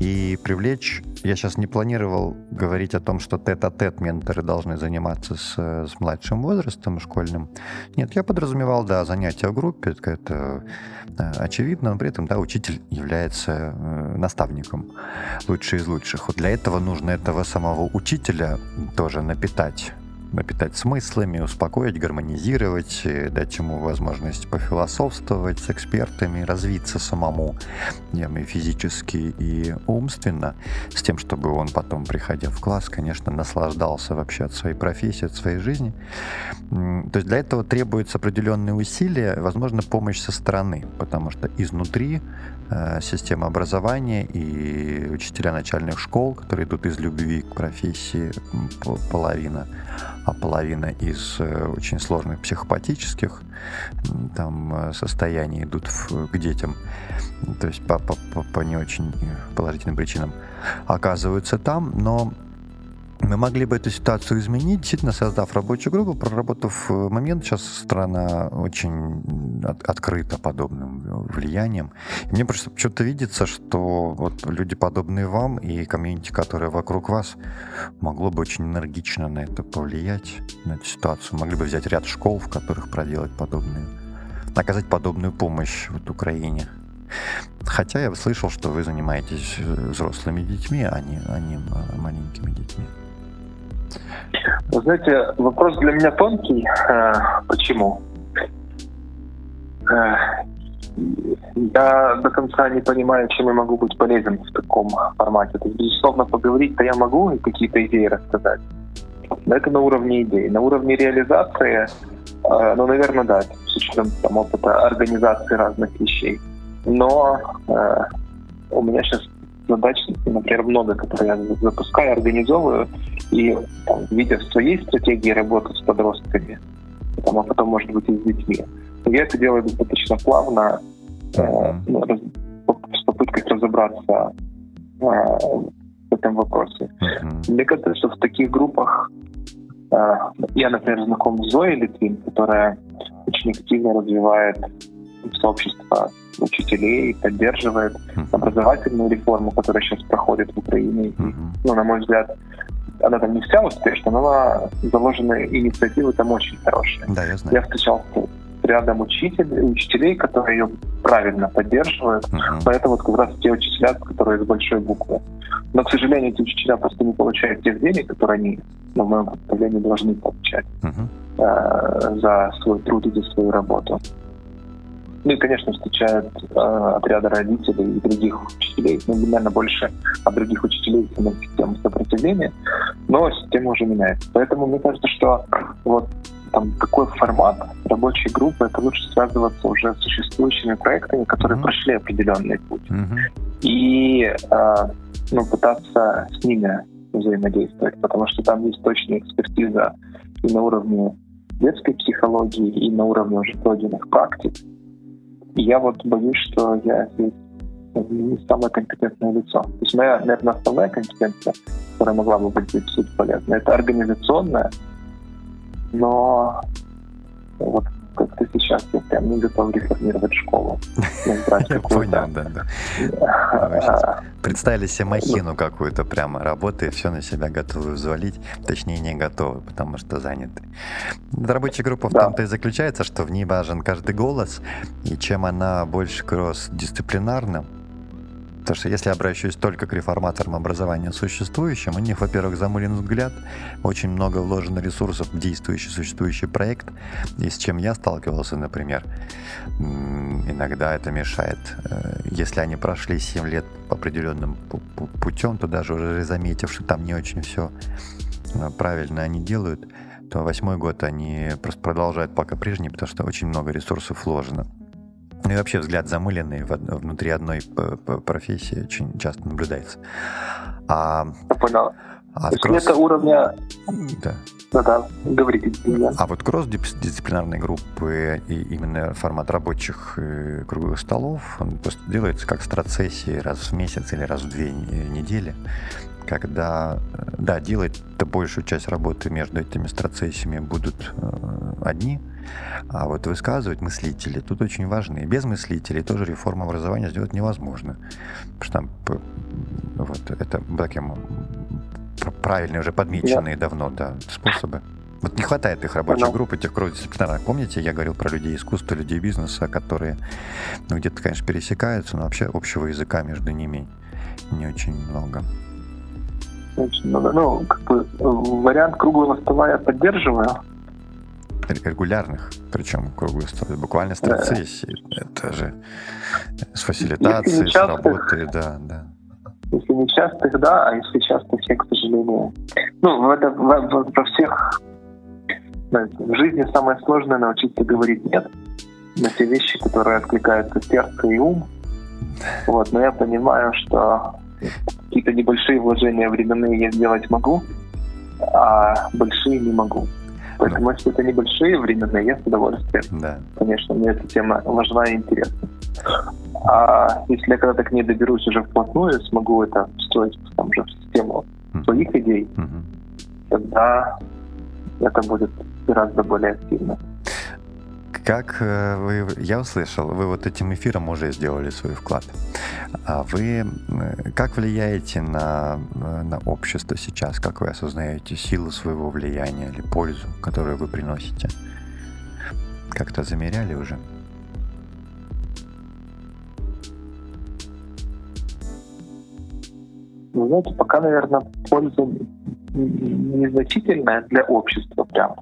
и привлечь... Я сейчас не планировал говорить о том, что тет-а-тет менторы должны заниматься с, с младшим возрастом школьным. Нет, я подразумевал, да, занятия в группе, это, это э, очевидно, но при этом, да, учитель является э, наставником лучший из лучших. Вот для этого нужно этого самого учителя тоже напитать напитать смыслами, успокоить, гармонизировать, э, дать ему возможность пофилософствовать с экспертами, развиться самому эм, и физически, и умственно, с тем, чтобы он потом, приходя в класс, конечно, наслаждался вообще от своей профессии, от своей жизни. То есть для этого требуются определенные усилия, возможно, помощь со стороны, потому что изнутри э, система образования и учителя начальных школ, которые идут из любви к профессии, половина, а половина из э, очень сложных психопатических там э, состояний идут в- к детям, то есть по, по- по- по не очень положительным причинам. Оказываются там, но мы могли бы эту ситуацию изменить, действительно создав рабочую группу, проработав э, момент. Сейчас страна очень от- открыта подобным влиянием. И мне просто что-то видится, что вот люди, подобные вам, и комьюнити, которое вокруг вас, могло бы очень энергично на это повлиять, на эту ситуацию. Могли бы взять ряд школ, в которых проделать подобные, оказать подобную помощь вот Украине. Хотя я слышал, что вы занимаетесь э, взрослыми детьми, а не, а не м- маленькими детьми. Вы знаете, вопрос для меня тонкий. Э, Почему? Э, Я до конца не понимаю, чем я могу быть полезен в таком формате. То есть, безусловно, поговорить-то я могу и какие-то идеи рассказать. Но это на уровне идей. На уровне реализации, э, ну, наверное, да, с учетом там, опыта организации разных вещей. Но у меня сейчас задач, например, много, которые я запускаю, организовываю, и там, видя в своей стратегии работы с подростками, там, а потом, может быть, и с детьми, я это делаю достаточно плавно, э, ну, раз- с попыткой разобраться э, в этом вопросе. Мне кажется, что в таких группах э, я, например, знаком с Зоей Литвин, которая очень активно развивает сообщество учителей, поддерживает образовательную реформу, которая сейчас проходит в Украине. Ну, на мой взгляд, она там не вся успешна, но заложенные инициативы там очень хорошие. Да, я знаю. Я встречался с рядом учителей, учителей, которые ее правильно поддерживают. Но это вот как раз те учителя, которые с большой буквы. Но, к сожалению, эти учителя просто не получают тех денег, которые они, на моем представлении, должны получать Мгм. э, за свой труд и за свою работу. Ну и, конечно, встречают э, отряды родителей и других учителей, ну, наверное, больше от других учителей самой системы сопротивления, но система уже меняется. Поэтому мне кажется, что вот там такой формат рабочей группы, это лучше связываться уже с существующими проектами, которые mm-hmm. прошли определенный путь. Mm-hmm. И э, ну, пытаться с ними взаимодействовать, потому что там есть точная экспертиза и на уровне детской психологии, и на уровне уже пройденных практик. Я вот боюсь, что я здесь не самое компетентное лицо. То есть моя, наверное, основная компетенция, которая могла бы быть здесь суть полезна, это организационная, но вот как ты сейчас, я прям не готов реформировать школу. Я понял, да, да. Представили себе махину какую-то прямо, работы, все на себя готовы взвалить, точнее не готовы, потому что заняты. Рабочая группа в том-то и заключается, что в ней важен каждый голос, и чем она больше кросс-дисциплинарна, Потому что если обращаюсь только к реформаторам образования существующим, у них, во-первых, замылен взгляд, очень много вложено ресурсов в действующий, существующий проект, и с чем я сталкивался, например, иногда это мешает. Э, если они прошли 7 лет определенным путем, то даже уже заметив, что там не очень все э, правильно они делают, то восьмой год они просто продолжают пока прежний, потому что очень много ресурсов вложено. Ну и вообще взгляд замыленный внутри одной профессии очень часто наблюдается. А, понял. А То кросс... это уровня... Да. Да-да, говорите. Да. А вот кросс-дисциплинарные группы и именно формат рабочих э, круглых столов, он просто делается как страцессии раз в месяц или раз в две недели когда, э, да, делать-то большую часть работы между этими страцессиями будут э, одни, а вот высказывать мыслители тут очень важны. И без мыслителей тоже реформу образования сделать невозможно. Потому что там вот, это таким правильные, уже подмеченные да. давно да, способы. Вот не хватает их рабочих ну. групп, этих кросс-дисциплинарных. Помните, я говорил про людей искусства, людей бизнеса, которые ну, где-то, конечно, пересекаются, но вообще общего языка между ними не очень много. Очень много. Ну, как бы вариант круглого стола я поддерживаю. Регулярных, причем круглые столы, буквально с. Да. Это же с фасилитацией, с работой, да, да. Если не частых, да, а если часто, все, к сожалению. Ну, в это, в, в, во всех в жизни самое сложное научиться говорить нет на те вещи, которые откликаются сердце и ум. Вот, но я понимаю, что какие-то небольшие вложения временные я сделать могу, а большие не могу. Поэтому, если это небольшие временные, я с удовольствием. Да. Конечно, мне эта тема важна и интересна. А если я когда-то к ней доберусь уже вплотную, смогу это встроить там, уже в систему mm-hmm. своих идей, mm-hmm. тогда это будет гораздо более активно. Как э, вы, я услышал, вы вот этим эфиром уже сделали свой вклад. А вы э, как влияете на, э, на общество сейчас? Как вы осознаете силу своего влияния или пользу, которую вы приносите? Как-то замеряли уже? Ну, знаете, пока, наверное, польза незначительная для общества прямо.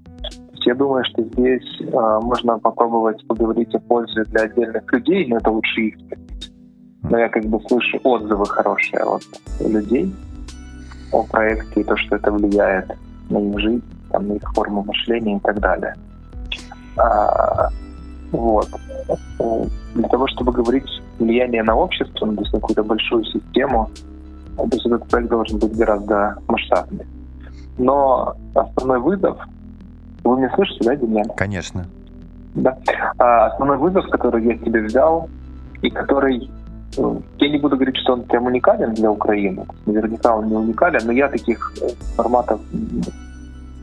Я думаю, что здесь э, можно попробовать поговорить о пользе для отдельных людей, но это лучше их Но я как бы слышу отзывы хорошие от людей о проекте и то, что это влияет на их жизнь, там, на их форму мышления и так далее. А, вот. Для того, чтобы говорить влияние на общество, ну, на какую-то большую систему, то есть этот проект должен быть гораздо масштабнее. Но основной вызов вы меня слышите, да, Демьян? Конечно. Да. А, основной вызов, который я себе взял, и который ну, я не буду говорить, что он прям уникален для Украины. Наверняка он не уникален, но я таких э, форматов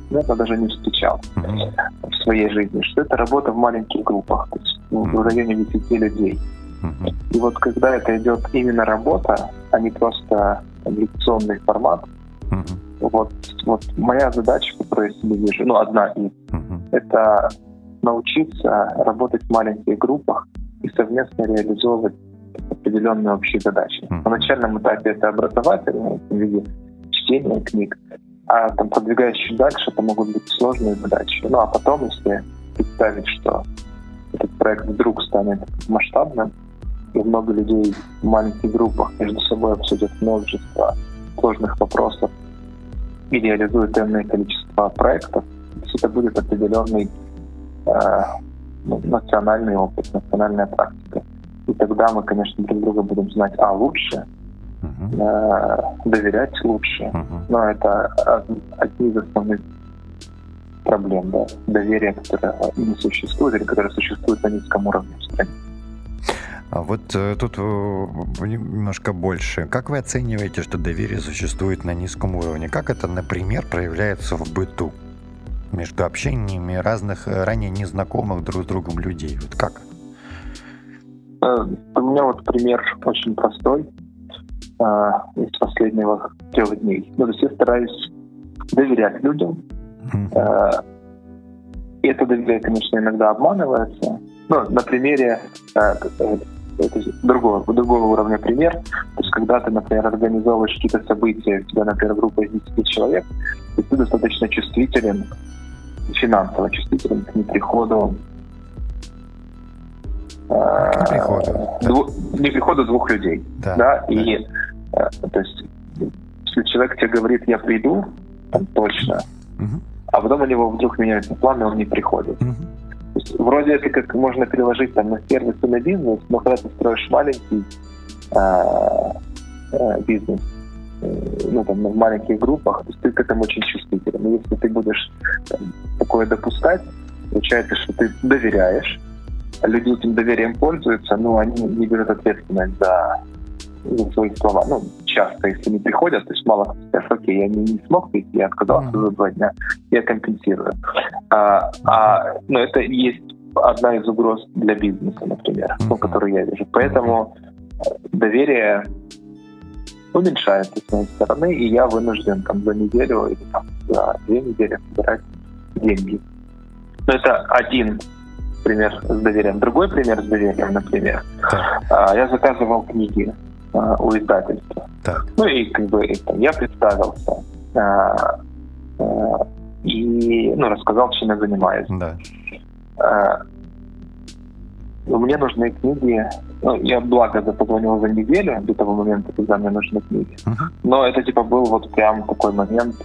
наверное, даже не встречал mm-hmm. в своей жизни, что это работа в маленьких группах, то есть mm-hmm. в районе 10 людей. Mm-hmm. И вот когда это идет именно работа, а не просто там, лекционный формат, mm-hmm. Вот, вот моя задача, которую я себе вижу, ну, одна из, uh-huh. это научиться работать в маленьких группах и совместно реализовывать определенные общие задачи. Uh-huh. На начальном этапе это образовательные в виде чтения книг, а там продвигаясь чуть дальше, это могут быть сложные задачи. Ну а потом, если представить, что этот проект вдруг станет масштабным, и много людей в маленьких группах между собой обсудят множество сложных вопросов, и реализует энное количество проектов, это будет определенный э, ну, национальный опыт, национальная практика. И тогда мы, конечно, друг друга будем знать, а, лучше, uh-huh. э, доверять лучше. Uh-huh. Но это одни из основных проблем, да, доверие, которое не существует или которое существует на низком уровне в стране. А вот э, тут э, немножко больше. Как вы оцениваете, что доверие существует на низком уровне? Как это, например, проявляется в быту между общениями разных э, ранее незнакомых друг с другом людей? Вот как? Э, у меня вот пример очень простой э, из последних трех дней. Ну, то есть я стараюсь доверять людям. И это доверие, конечно, иногда обманывается. Ну, на примере это другого, другого уровня пример. То есть, когда ты, например, организовываешь какие-то события, у тебя, например, группа из 10 человек, и ты достаточно чувствителен, финансово чувствителен к неприходу к неприходу. Дву, неприходу двух людей. Да, да, да. И э, то есть, если человек тебе говорит, я приду, там, точно, угу. а потом у него вдруг меняются планы, он не приходит. Угу вроде это как можно переложить там на сервис и на бизнес, но когда ты строишь маленький а, а, бизнес, э, ну, там, в маленьких группах, то есть ты к этому очень чувствителен. И если ты будешь там, такое допускать, получается, что ты доверяешь, люди этим доверием пользуются, но они не берут ответственность за свои слова. Ну, часто, если не приходят, то есть мало кто скажет, окей, я не, не смог прийти, я отказался mm-hmm. за два дня, я компенсирую. А, а, но это есть одна из угроз для бизнеса, например, mm-hmm. ну, которую я вижу. Поэтому доверие уменьшается с моей стороны, и я вынужден там за неделю или там за две недели собирать деньги. Но это один пример с доверием. Другой пример с доверием, например. Да. Я заказывал книги а, у издательства. Так. Ну и как бы там, я представился а, а, и ну, рассказал, чем я занимаюсь. Да. Ну, мне нужны книги. Ну, я благо позвонил за неделю до того момента, когда мне нужны книги. Uh-huh. Но это типа был вот прям такой момент,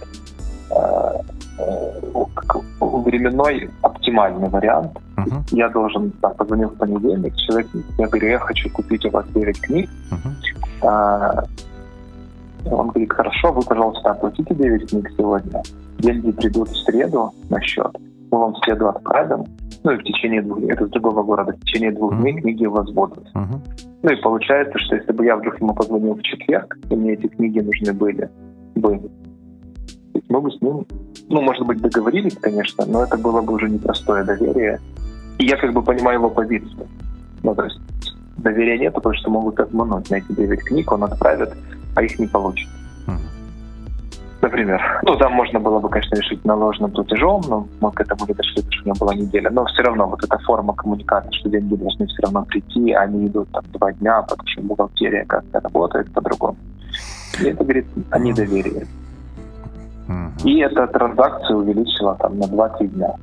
а, временной оптимальный вариант. Uh-huh. Я должен, так, позвонил в понедельник, человек, я говорю, я хочу купить у вас 9 книг. Uh-huh. А, он говорит, хорошо, вы, пожалуйста, оплатите 9 книг сегодня. Деньги придут в среду на счет. Мы вам в среду отправим. Ну и в течение двух дней, это с другого города, в течение двух uh-huh. дней книги у вас будут. Uh-huh. Ну и получается, что если бы я вдруг ему позвонил в четверг, и мне эти книги нужны были бы, мы бы с ним, ну, может быть, договорились, конечно, но это было бы уже непростое доверие. И я как бы понимаю его позицию. Ну, то есть доверия нет, потому что могут обмануть. На эти 9 книг он отправит, а их не получит. Например. Ну, там можно было бы, конечно, решить наложенным платежом, но мы к этому не дошли, потому что у меня была неделя. Но все равно вот эта форма коммуникации, что деньги должны все равно прийти, они идут там два дня, потому что бухгалтерия как-то работает по-другому. И это говорит о недоверии. Угу. И эта транзакция увеличила там на 2-3 дня.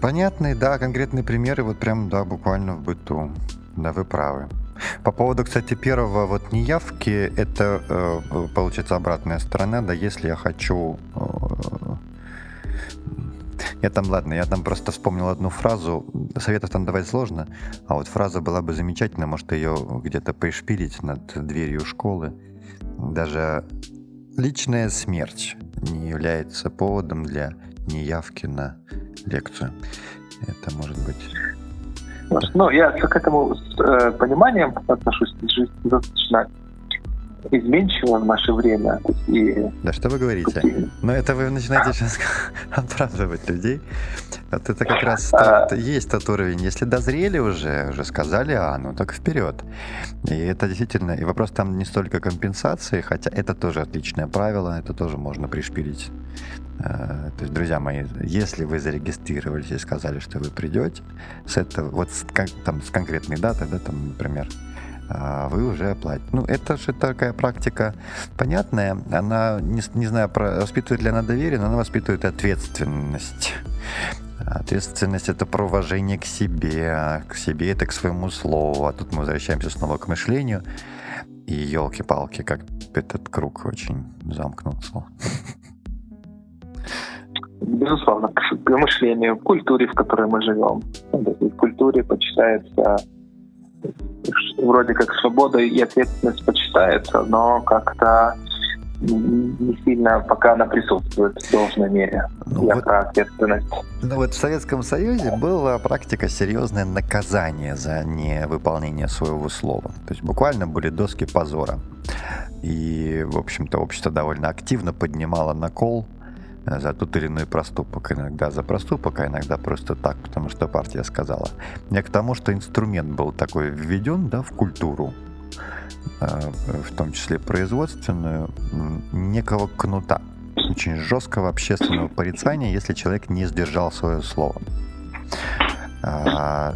Понятные, да, конкретные примеры, вот прям, да, буквально в быту. Да, вы правы. По поводу, кстати, первого вот неявки, это э, получается обратная сторона, да, если я хочу... Э, я там, ладно, я там просто вспомнил одну фразу, советов там давать сложно, а вот фраза была бы замечательная, может ее где-то пришпилить над дверью школы. Даже личная смерть не является поводом для неявки на лекцию. Это может быть... Ну, я к этому с э, пониманием отношусь. Жизнь достаточно изменчиво в наше время. И... Да что вы говорите? И... Но это вы начинаете сейчас оправдывать людей. Вот это как раз а... тот, есть тот уровень. Если дозрели уже, уже сказали А, ну так вперед. И это действительно... И вопрос там не столько компенсации, хотя это тоже отличное правило, это тоже можно пришпилить. Э, то есть, друзья мои, если вы зарегистрировались и сказали, что вы придете, с этого, вот с, там, с конкретной датой, да, там, например, а, вы уже оплатите. Ну, это же такая практика понятная. Она, не, не знаю, про, воспитывает ли она доверие, но она воспитывает ответственность. Ответственность — это про уважение к себе, к себе — это к своему слову. А тут мы возвращаемся снова к мышлению. И елки-палки, как этот круг очень замкнулся. безусловно, к мышлению, к культуре, в которой мы живем. В культуре почитается вроде как свобода и ответственность почитается, но как-то не сильно пока она присутствует в должной мере. Ну, Я вот, про ответственность. Ну вот в Советском Союзе была практика серьезное наказание за невыполнение своего слова. То есть буквально были доски позора. И, в общем-то, общество довольно активно поднимало накол за тот или иной проступок. Иногда за проступок, а иногда просто так, потому что партия сказала. Я к тому, что инструмент был такой введен да, в культуру, э, в том числе производственную, некого кнута, очень жесткого общественного порицания, если человек не сдержал свое слово. А,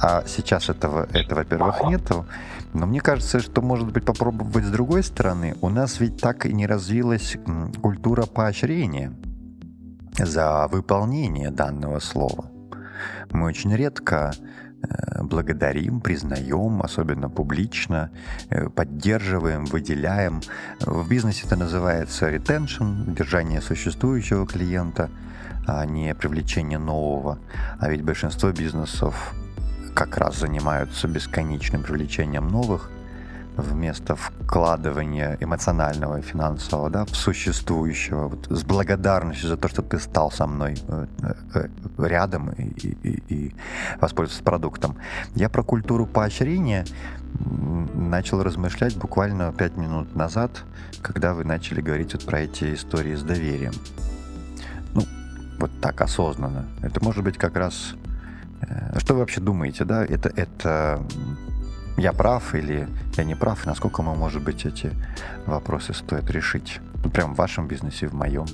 а сейчас этого, это, во-первых, нету. Но мне кажется, что, может быть, попробовать с другой стороны. У нас ведь так и не развилась культура поощрения за выполнение данного слова. Мы очень редко э, благодарим, признаем, особенно публично, э, поддерживаем, выделяем. В бизнесе это называется retention, держание существующего клиента, а не привлечение нового. А ведь большинство бизнесов как раз занимаются бесконечным привлечением новых вместо вкладывания эмоционального и финансового да, в существующего, вот, с благодарностью за то, что ты стал со мной э, э, рядом и, и, и воспользовался продуктом. Я про культуру поощрения начал размышлять буквально пять минут назад, когда вы начали говорить вот про эти истории с доверием. Ну, вот так осознанно. Это может быть как раз Э, что вы вообще думаете, да? Это, это я прав или я не прав? И насколько мы, может быть, эти вопросы стоит решить? Ну, прям в вашем бизнесе, в моем.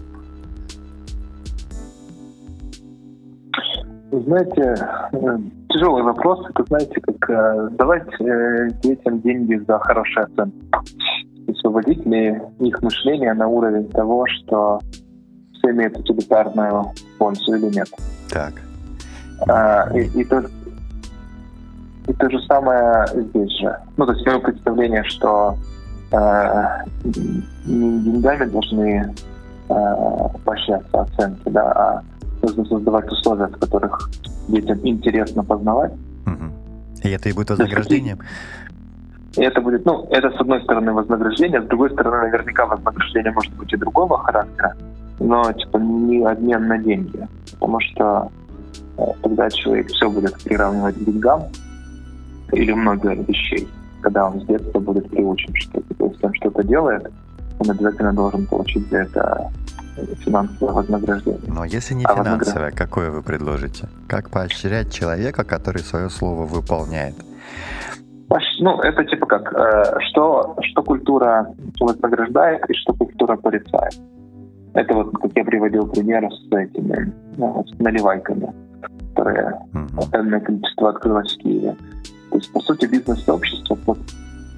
Вы знаете, э, тяжелый вопрос. Это, знаете, как э, давать детям деньги за хорошие оценки. Освободить ли их мышление на уровень того, что все имеют утилитарную пользу или нет. Так. А, и, и, то, и то же самое здесь же. Ну, то есть мое представление, что э, не деньгами должны э, поощряться оценки, да, а нужно создавать условия, в которых детям интересно познавать. И это и будет вознаграждением? И это будет, ну, это с одной стороны вознаграждение, с другой стороны, наверняка вознаграждение может быть и другого характера, но типа не обмен на деньги. Потому что тогда человек все будет приравнивать к деньгам или много вещей, когда он с детства будет приучен, что если он что-то делает, он обязательно должен получить за это финансовое вознаграждение. Но если не а финансовое, какое вы предложите? Как поощрять человека, который свое слово выполняет? Ну, это типа как, э, что, что культура вознаграждает и что культура порицает. Это вот, как я приводил пример с этими ну, с наливайками которые огромное количество открылось в Киеве. То есть, по сути, бизнес-сообщество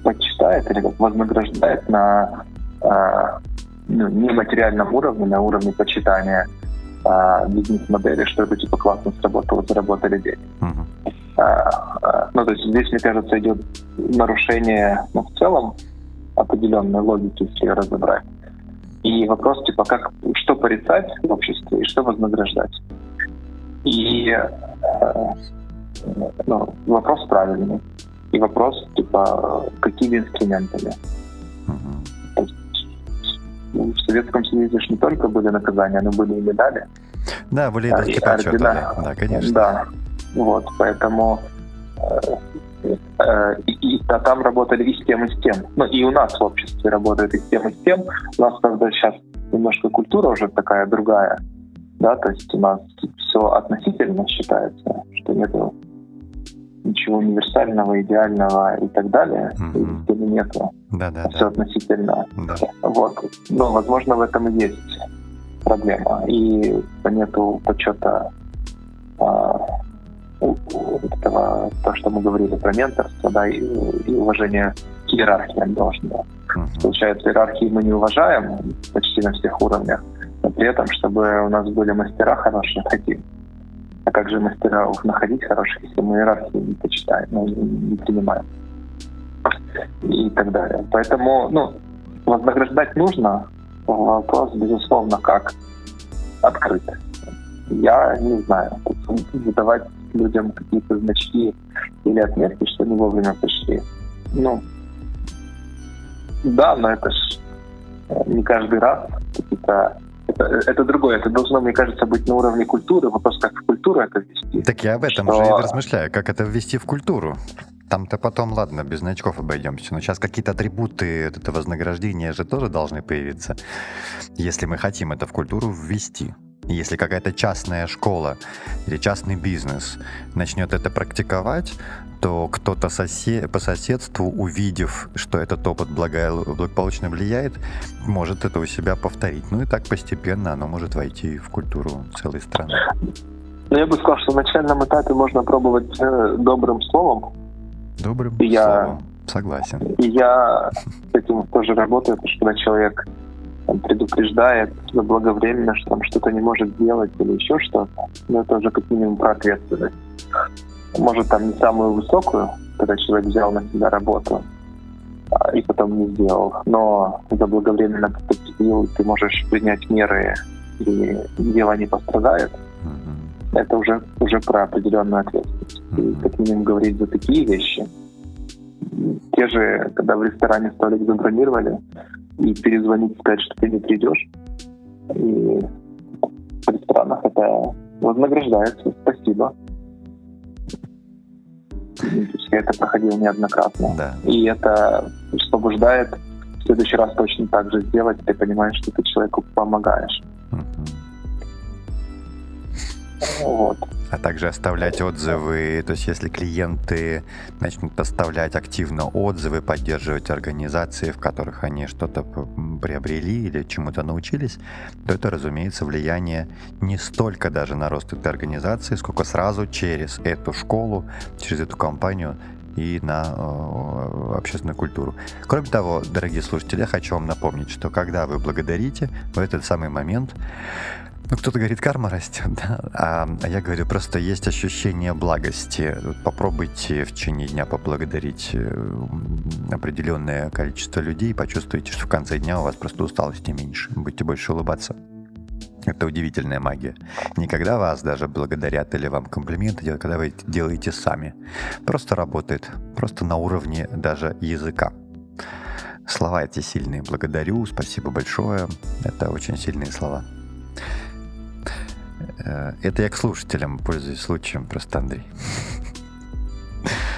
почитает или как вознаграждает на э, ну, нематериальном уровне, на уровне почитания э, бизнес-модели, что это типа классно сработало, заработали деньги. Uh-huh. Э, ну, то есть здесь, мне кажется, идет нарушение ну, в целом определенной логики, если ее разобрать. И вопрос, типа, как, что порицать в обществе и что вознаграждать. И э, ну, вопрос правильный. И вопрос, типа, какими инструментами. Uh-huh. В Советском Союзе же не только были наказания, но были и медали. Да, были и доски почета, да, да, конечно. Да, вот, поэтому э, э, и, и, а там работали и с тем, и с тем. Ну, и у нас в обществе работает и с тем, и с тем. У нас, правда, сейчас немножко культура уже такая другая да, то есть у нас все относительно считается, что нет ничего универсального, идеального и так далее, mm-hmm. или нету. Да, да, все да. относительно. Да. Вот. Но, возможно, в этом и есть проблема. И нету почета а, этого, то, что мы говорили про менторство, да, и, и уважение к иерархиям должного. Uh-huh. Получается, иерархии мы не уважаем почти на всех уровнях, но при этом, чтобы у нас были мастера хорошие, хотим. А как же мастера находить хороших, если мы иерархии не почитаем, ну, не принимаем? И так далее. Поэтому, ну, вознаграждать нужно. Вопрос, безусловно, как. открыто. Я не знаю, задавать людям какие-то значки или отметки, что они вовремя пришли. Ну, да, но это ж не каждый раз. Это, это, это другое. Это должно, мне кажется, быть на уровне культуры. Вопрос, как в культуру это ввести. Так я об этом что... же и размышляю. Как это ввести в культуру? Там-то потом, ладно, без значков обойдемся. Но сейчас какие-то атрибуты это вознаграждения же тоже должны появиться, если мы хотим это в культуру ввести. Если какая-то частная школа или частный бизнес начнет это практиковать, то кто-то сосед, по соседству, увидев, что этот опыт благополучно влияет, может это у себя повторить. Ну и так постепенно оно может войти в культуру целой страны. Ну, я бы сказал, что на начальном этапе можно пробовать э, добрым словом. Добрым и словом, я, согласен. И я с этим тоже работаю, потому что когда человек там, предупреждает заблаговременно, что там что-то не может сделать или еще что-то, ну, это уже как минимум про ответственность может, там не самую высокую, когда человек взял на себя работу а, и потом не сделал, но заблаговременно предупредил, ты можешь принять меры, и дело не пострадает, mm-hmm. это уже, уже про определенную ответственность. Mm-hmm. И как минимум говорить за такие вещи. Те же, когда в ресторане столик забронировали, и перезвонить, сказать, что ты не придешь, и в ресторанах это вознаграждается. Спасибо. Я это проходил неоднократно. Да. И это освобождает в следующий раз точно так же сделать, ты понимаешь, что ты человеку помогаешь. А также оставлять отзывы. То есть если клиенты начнут оставлять активно отзывы, поддерживать организации, в которых они что-то приобрели или чему-то научились, то это, разумеется, влияние не столько даже на рост этой организации, сколько сразу через эту школу, через эту компанию и на э, общественную культуру. Кроме того, дорогие слушатели, я хочу вам напомнить, что когда вы благодарите, в этот самый момент ну, кто-то говорит, карма растет, да? а, а я говорю, просто есть ощущение благости. Попробуйте в течение дня поблагодарить э, определенное количество людей, почувствуйте, что в конце дня у вас просто усталости меньше, будете больше улыбаться. Это удивительная магия. Никогда вас даже благодарят или вам комплименты делают, когда вы делаете сами. Просто работает, просто на уровне даже языка. Слова эти сильные. Благодарю, спасибо большое. Это очень сильные слова. Э, это я к слушателям пользуюсь случаем, просто Андрей.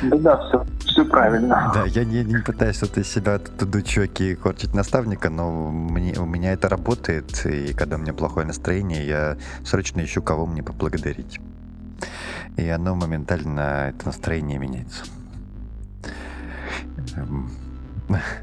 Да, да, все, все правильно. Да, я не, не пытаюсь вот из себя дучоки и корчить наставника, но мне, у меня это работает, и когда у меня плохое настроение, я срочно ищу, кого мне поблагодарить. И оно моментально, это настроение меняется.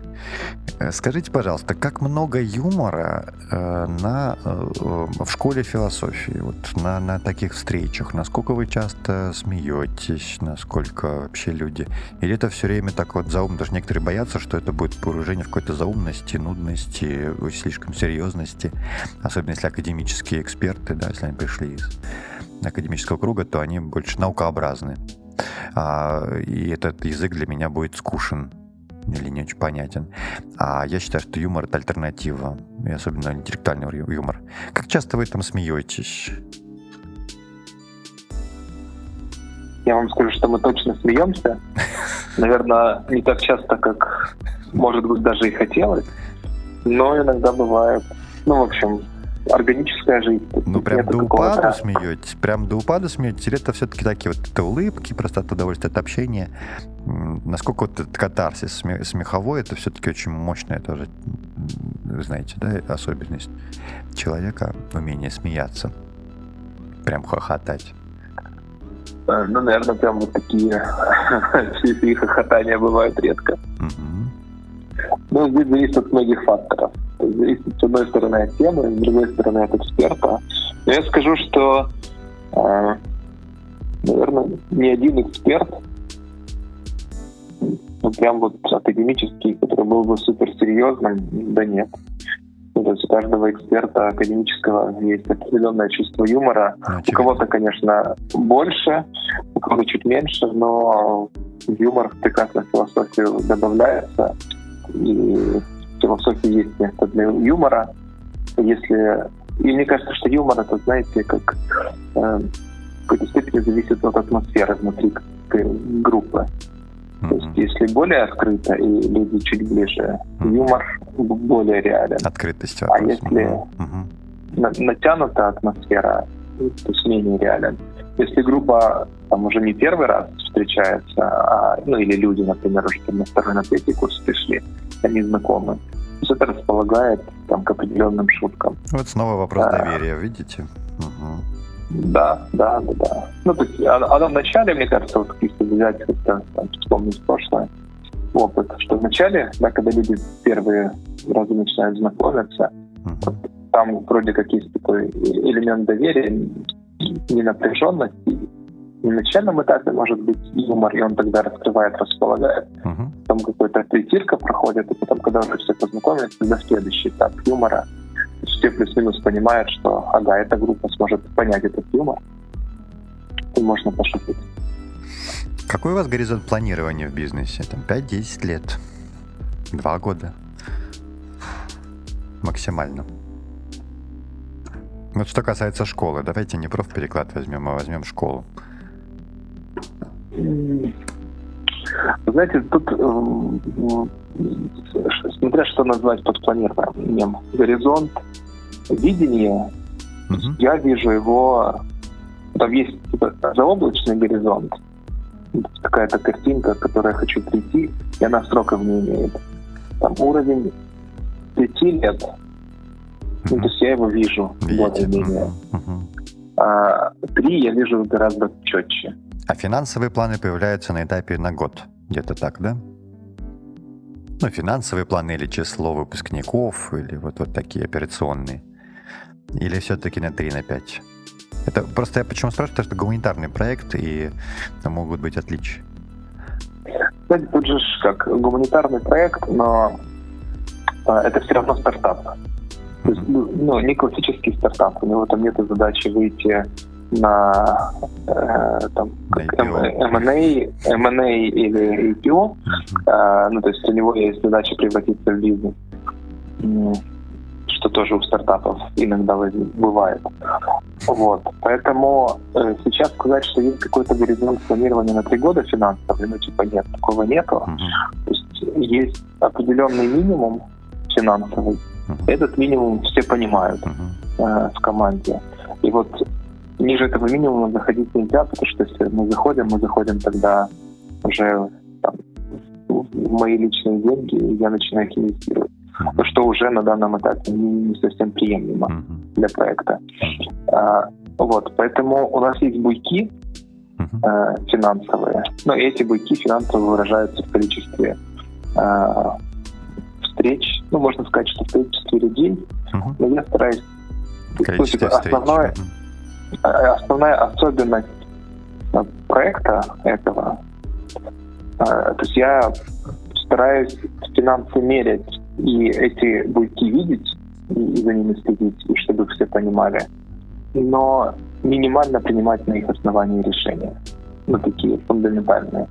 Э, скажите, пожалуйста, как много юмора э, на, э, в школе философии, вот на, на таких встречах? Насколько вы часто смеетесь? Насколько вообще люди? Или это все время так вот заумно? Даже некоторые боятся, что это будет погружение в какой-то заумности, нудности, слишком серьезности. Особенно если академические эксперты, да, если они пришли из академического круга, то они больше наукообразны. А, и этот язык для меня будет скушен или не очень понятен. А я считаю, что юмор — это альтернатива, и особенно интеллектуальный юмор. Как часто вы там смеетесь? Я вам скажу, что мы точно смеемся. Наверное, не так часто, как, может быть, даже и хотелось. Но иногда бывает. Ну, в общем, органическая жизнь. Ну, прям до упаду смеетесь? Прям до упаду смеетесь? Или это все-таки такие вот это улыбки, просто от удовольствия, от общения? Насколько вот этот катарсис смеховой, это все-таки очень мощная тоже, вы знаете, да, особенность человека, умение смеяться, прям хохотать. Э, ну, наверное, прям вот такие и хохотания бывают редко. Угу. Ну, здесь зависит от многих факторов зависит с одной стороны от темы, с другой стороны от эксперта. Но я скажу, что, э, наверное, ни один эксперт, ну прям вот академический, который был бы суперсерьезным, да нет. Ну, то есть у каждого эксперта академического есть определенное чувство юмора. Ну, у кого-то, конечно, больше, у кого-то чуть меньше, но юмор прекрасно в философию добавляется. И философии есть место для юмора. Если и мне кажется, что юмор это, знаете, как э, в какой-то степени зависит от атмосферы внутри группы. Mm-hmm. То есть, если более открыто и люди чуть ближе, mm-hmm. юмор более реален. Открытость. А если mm-hmm. натянута атмосфера, то есть менее реален. Если группа там уже не первый раз встречается, а, ну или люди, например, уже на второй, на третий курс пришли, они знакомы, то это располагает там, к определенным шуткам. Вот снова вопрос а, доверия, видите? Угу. Да, да, да, да. Ну, то есть оно, оно вначале, мне кажется, вот если взять, как-то там, вспомнить прошлое, опыт, что вначале, да, когда люди первые разы начинают знакомиться, uh-huh. вот, там вроде как есть такой элемент доверия, ненапряженности. На начальном этапе может быть юмор, и он тогда раскрывает, располагает. Uh-huh. Потом какой-то притирка проходит, и потом, когда уже все познакомились, тогда следующий этап юмора — все плюс-минус понимают, что ага, эта группа сможет понять этот юмор, и можно пошутить. Какой у вас горизонт планирования в бизнесе? Там 5-10 лет? Два года? Максимально. Вот что касается школы, давайте не профпереклад возьмем, а возьмем школу. Знаете, тут э, смотря что назвать под планированием. Горизонт видения, угу. я вижу его, там есть типа, заоблачный горизонт, какая-то картинка, к которой я хочу прийти, и она сроков не имеет. Там уровень пяти лет, ну, то есть я его вижу более-менее. А три я вижу гораздо четче. А финансовые планы появляются на этапе на год. Где-то так, да? Ну, финансовые планы или число выпускников, или вот, вот такие операционные. Или все-таки на 3, на 5? Это просто я почему спрашиваю, потому что это гуманитарный проект, и там могут быть отличия. Кстати, тут же как гуманитарный проект, но а, это все равно стартап. То есть, ну, ну, не классический стартап. У него там нет задачи выйти на э, там, как M&A, M&A или IPO. Э, ну, то есть у него есть задача превратиться в бизнес что тоже у стартапов иногда бывает. Вот. Поэтому э, сейчас сказать, что есть какой-то горизонт планирования на три года финансовый, ну, типа нет, такого нету. Uh-huh. То есть есть определенный минимум финансовый. Uh-huh. Этот минимум все понимают uh-huh. э, в команде. И вот ниже этого минимума заходить нельзя, потому что если мы заходим, мы заходим тогда уже там, в мои личные деньги, и я начинаю их инвестировать uh-huh. что уже на данном этапе не, совсем приемлемо uh-huh. для проекта. А, вот, поэтому у нас есть буйки э, финансовые, но эти буйки финансово выражаются в количестве э, встреч, ну, можно сказать, что в количестве людей, uh-huh. но я стараюсь... Количество есть, основное, uh-huh. основная особенность проекта этого, э, то есть я стараюсь финансы мерять и эти буйки видеть, и за ними следить, и чтобы все понимали, но минимально принимать на их основании решения, ну, такие фундаментальные.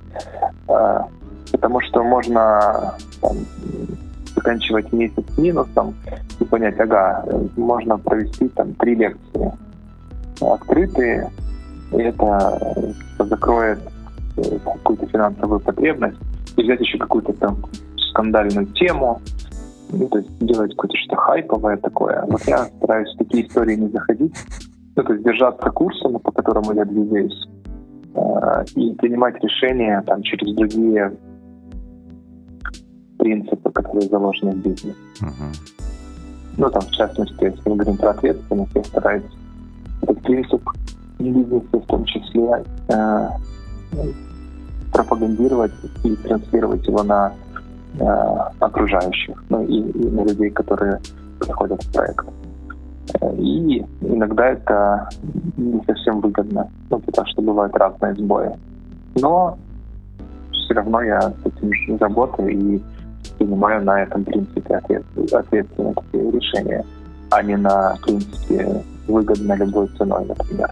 А, потому что можно там, заканчивать месяц минусом и понять, ага, можно провести там три лекции открытые, и это закроет э, какую-то финансовую потребность, и взять еще какую-то там скандальную тему, ну, то есть делать какое-то что-то хайповое такое. Вот я стараюсь в такие истории не заходить, ну, то есть держаться курса, по которому я двигаюсь, э, и принимать решения там через другие принципы, которые заложены в бизнесе. Uh-huh. Ну, там, в частности, если мы говорим про ответственность, я стараюсь этот принцип в бизнесе в том числе э, пропагандировать и транслировать его на э, окружающих, ну и, и на людей, которые приходят в проект. Э, и иногда это не совсем выгодно, ну, потому что бывают разные сбои. Но все равно я с этим работаю и принимаю на этом принципе ответственность решения, а не на принципе выгодно любой ценой, например.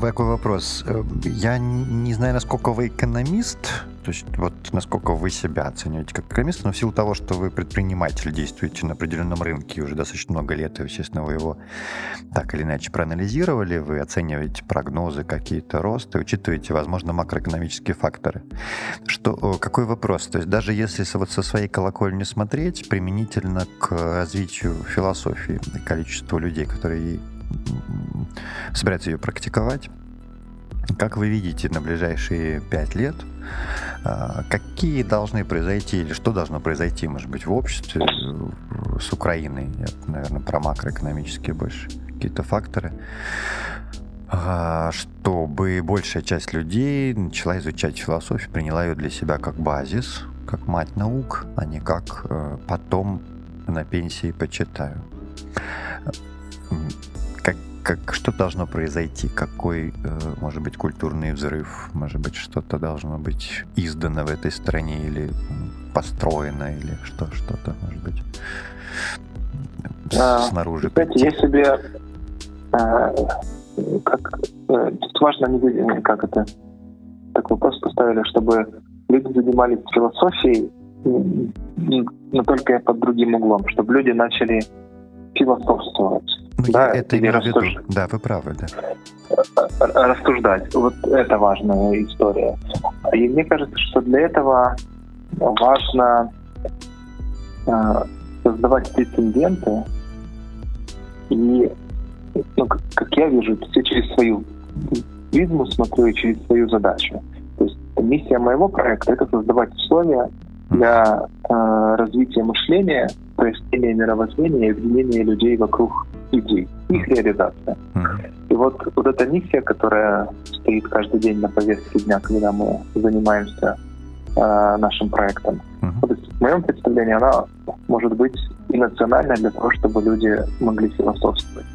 Такой вопрос. Я не знаю, насколько вы экономист, То есть вот насколько вы себя оцениваете как программиста, но в силу того, что вы предприниматель, действуете на определенном рынке уже достаточно много лет, и, естественно, вы его так или иначе проанализировали, вы оцениваете прогнозы, какие-то росты, учитываете, возможно, макроэкономические факторы. Что, какой вопрос? То есть даже если вот со своей колокольни смотреть, применительно к развитию философии, количеству людей, которые собираются ее практиковать, как вы видите на ближайшие пять лет, а, какие должны произойти или что должно произойти, может быть, в обществе э, с Украиной, я, наверное, про макроэкономические больше какие-то факторы, а, чтобы большая часть людей начала изучать философию, приняла ее для себя как базис, как мать наук, а не как э, потом на пенсии почитаю как, что должно произойти? Какой, э, может быть, культурный взрыв? Может быть, что-то должно быть издано в этой стране или построено, или что, что-то, может быть, а, снаружи. Знаете, я себе а, как, э, тут важно не как это так вопрос поставили, чтобы люди занимались философией, но только под другим углом, чтобы люди начали философствовать. Ну, да, это не рассуж... Да, вы правы, да. Рассуждать. Вот это важная история. И мне кажется, что для этого важно э, создавать прецеденты и, ну, как, как я вижу, все через свою призму смотрю и через свою задачу. То есть миссия моего проекта — это создавать условия для э, развития мышления, прояснения мировоззрения и объединения людей вокруг идей, их реализация. И вот, вот эта миссия, которая стоит каждый день на повестке дня, когда мы занимаемся э, нашим проектом, вот, в моем представлении она может быть и национальная для того, чтобы люди могли философствовать.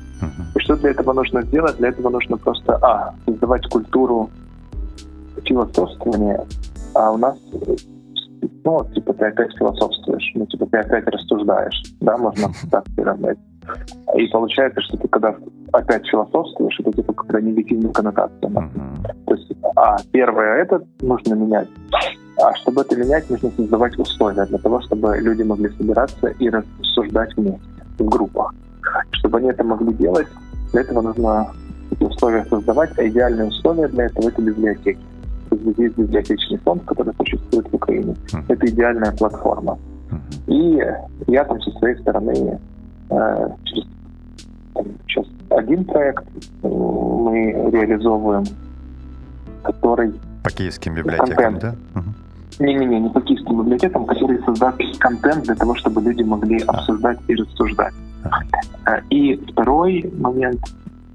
И что для этого нужно сделать? Для этого нужно просто, а, создавать культуру философствования, а у нас ну, типа, ты опять философствуешь, ну, типа, ты опять рассуждаешь, да, можно так приравнять. И получается, что ты когда опять философствуешь, это типа какая-то негативная коннотация. Uh-huh. То есть, а, первое, это нужно менять. А чтобы это менять, нужно создавать условия для того, чтобы люди могли собираться и рассуждать вместе, в группах. Чтобы они это могли делать, для этого нужно эти условия создавать, а идеальные условия для этого — это библиотеки. Есть библиотечный фонд, который существует в Украине. Это идеальная платформа. И я там со своей стороны через сейчас один проект мы реализовываем, который... По киевским библиотекам, контент. да? Не-не-не, не по киевским библиотекам, который создаст контент для того, чтобы люди могли а. обсуждать и рассуждать. А. И второй момент,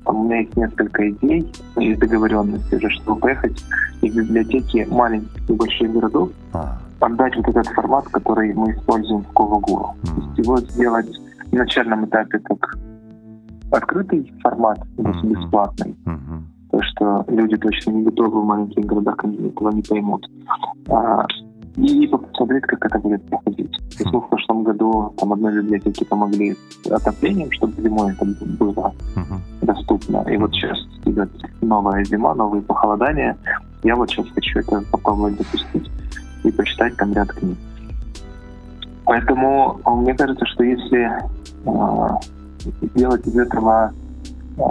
там у меня есть несколько идей и договоренностей уже, чтобы поехать из библиотеки маленьких небольших городов, а. отдать вот этот формат, который мы используем в Ковагуру. Mm. То есть его сделать начальном этапе как открытый формат, mm-hmm. бесплатный. Mm-hmm. То, что люди точно не готовы в маленьких городах, они этого не поймут. А, и посмотреть, как это будет проходить. То есть мы в прошлом году там одной библиотеке помогли с отоплением, чтобы зимой это было uh-huh. доступно. И вот сейчас идет новая зима, новые похолодания. Я вот сейчас хочу это попробовать запустить и почитать там ряд книг. Поэтому а, мне кажется, что если э, делать из этого э,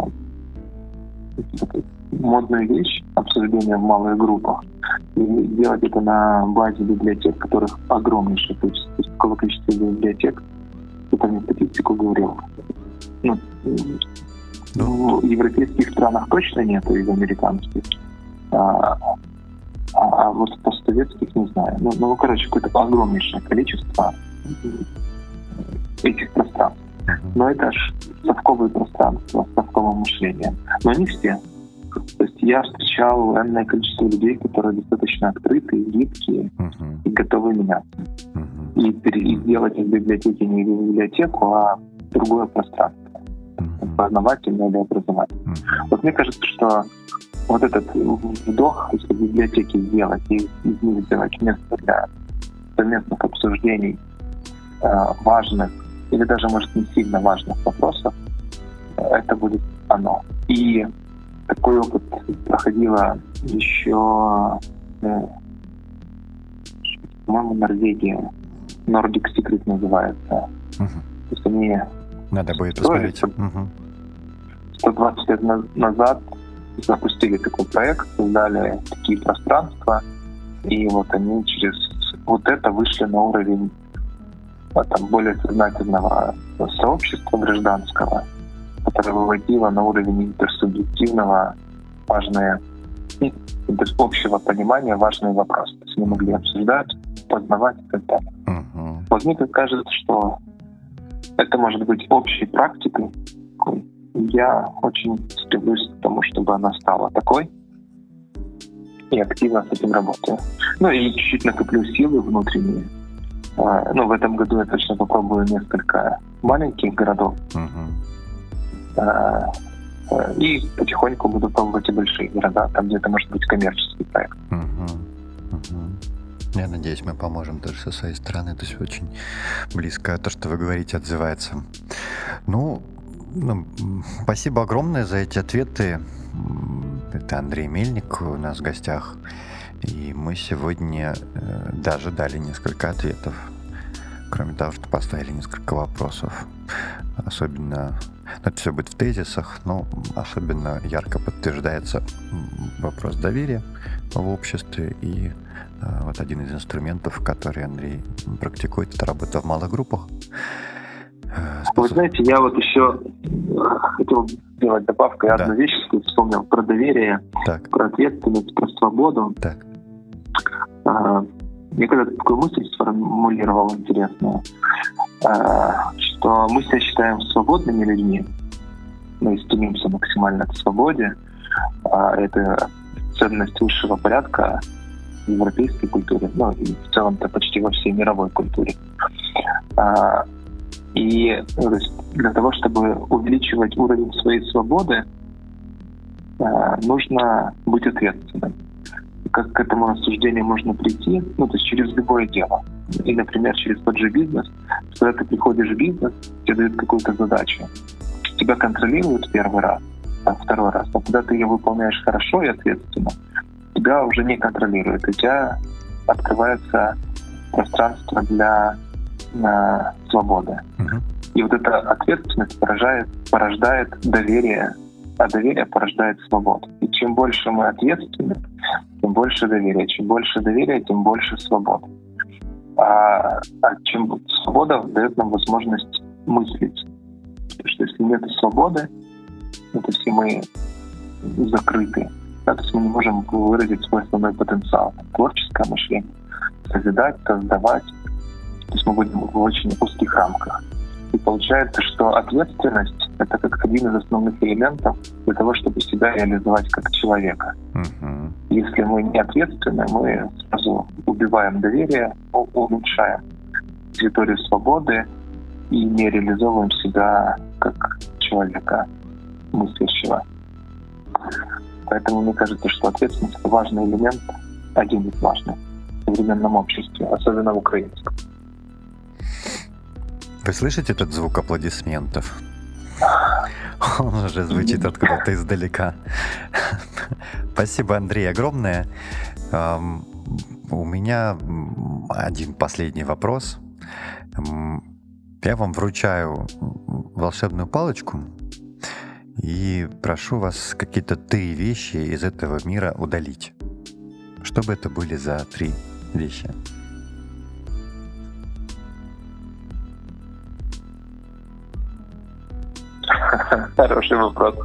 модную вещь, обсуждение в малых группах, и делать это на базе библиотек, которых огромнейшее количество, то есть какого количества библиотек, это мне статистику говорил. Ну, ну, в европейских странах точно нет, и в американских. А, а, а вот постсоветских не знаю. Ну, ну короче, какое-то огромнейшее количество этих пространств. Но это же совковые пространства с совковым мышлением. Но не все. То есть я встречал энное количество людей, которые достаточно открытые, гибкие uh-huh. и готовы меняться. Uh-huh. И, и сделать из библиотеки не библиотеку, а другое пространство. Uh-huh. Познавательное или образовательное. Uh-huh. Вот мне кажется, что вот этот вдох из библиотеки сделать и из них сделать место для совместных обсуждений э, важных или даже, может, не сильно важных вопросов, это будет оно. И такой опыт проходила еще э, по-моему, Норвегия. Nordic Secret называется. Мгм. То есть они Надо будет посмотреть. Мгм. 120 лет на- назад запустили такой проект, создали такие пространства, и вот они через вот это вышли на уровень а, там, более сознательного сообщества гражданского, которое выводило на уровень интерсубъективного важные, ну, интер- общего понимания важные вопросы. То есть мы могли обсуждать, познавать и так далее. Мгм. Вот мне кажется, что это может быть общей практикой. Я очень стремлюсь к тому, чтобы она стала такой. И активно с этим работаю. Ну и чуть-чуть накоплю силы внутренние. А, Ну, в этом году я точно попробую несколько маленьких городов. Э, И потихоньку буду пробовать и большие города, там где-то может быть коммерческий проект. Мгм. Мгм. Я надеюсь, мы поможем тоже со своей стороны. То есть очень близко то, что вы говорите, отзывается. Ну, ну, спасибо огромное за эти ответы. Это Андрей Мельник у нас в гостях. И мы сегодня э, даже дали несколько ответов. Кроме того, что поставили несколько вопросов. Особенно, ну, это все будет в тезисах, но особенно ярко подтверждается вопрос доверия в обществе. И э, вот один из инструментов, который Андрей практикует, это работа в малых группах. Э, Вы способ- знаете, я вот еще э, хотел сделать добавку. Я Да. одну вещь вспомнил про доверие, Так, про ответственность, про свободу. так. А, Я когда-то такую мысль сформулировал интересную, а, что мы себя считаем свободными людьми, мы стремимся максимально к свободе. А Это ценность высшего порядка в европейской культуре, ну и в целом-то почти во всей мировой культуре. А, И ну, то есть для того, чтобы увеличивать уровень своей свободы, а, нужно быть ответственным как к этому рассуждению можно прийти, ну, то есть через любое дело. И, например, через тот же бизнес. Когда ты приходишь в бизнес, тебе дают какую-то задачу. Тебя контролируют первый раз, а второй раз. А когда ты ее выполняешь хорошо и ответственно, тебя уже не контролируют. У тебя открывается пространство для э, свободы. Мгм. И вот эта ответственность поражает, порождает доверие, а доверие порождает свободу. И чем больше мы ответственны, тем больше доверия. Чем больше доверия, тем больше свободы. А, а чем свобода дает нам возможность мыслить. Потому что если нет свободы, ну, то и мы закрыты, да, то есть мы не можем выразить свой основной потенциал. Творческое мышление, созидать, создавать. То есть мы будем в очень узких рамках. И получается, что ответственность — это как один из основных элементов для того, чтобы себя реализовать как человека. Мгм. Если мы не ответственны, мы сразу убиваем доверие, уменьшаем территорию свободы и не реализовываем себя как человека мыслящего. Поэтому мне кажется, что ответственность — это важный элемент, один из важных в современном обществе, особенно в украинском. Вы слышите этот звук аплодисментов? Он уже звучит откуда-то издалека. Спасибо, Андрей, огромное. У меня один последний вопрос. Я вам вручаю волшебную палочку и прошу вас какие-то три вещи из этого мира удалить. Что бы это были за три вещи? Хороший вопрос.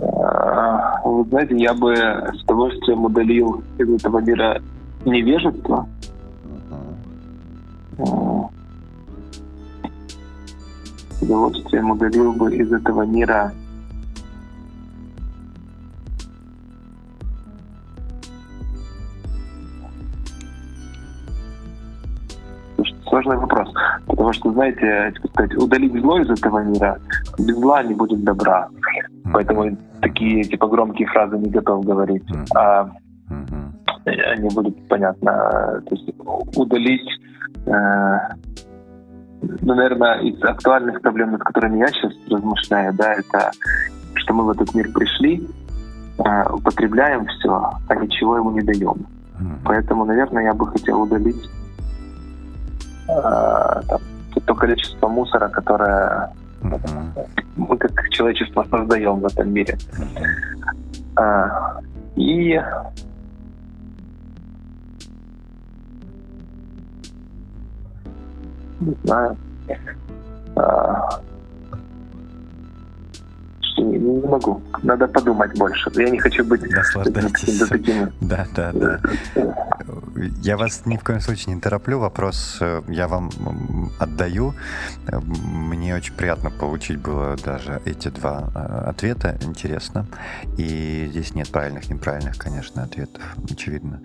А, Вы знаете, я бы с удовольствием удалил из этого мира невежество. М, С удовольствием удалил бы из этого мира Сложный вопрос. Потому что, знаете, сказать, удалить зло из этого мира, без зла не будет добра. Поэтому такие типа громкие фразы не готов говорить. Мгм. А Мгм. они будут, понятно, то есть удалить, э, ну, наверное, из актуальных проблем, над которыми я сейчас размышляю, да, это что мы в этот мир пришли, э, употребляем все, а ничего ему не даем. Mm-hmm. Поэтому, наверное, я бы хотел удалить там, то количество мусора, которое мы как человечество создаем в этом мире. Mm-hmm. И не знаю. А, не, не могу. Надо подумать больше. Я не хочу быть таким. Да, да, да. Я вас ни в коем случае не тороплю. Вопрос э, я вам отдаю. Мне очень приятно получить было даже эти два э, ответа. Интересно. И здесь нет правильных, неправильных, конечно, ответов. Очевидно.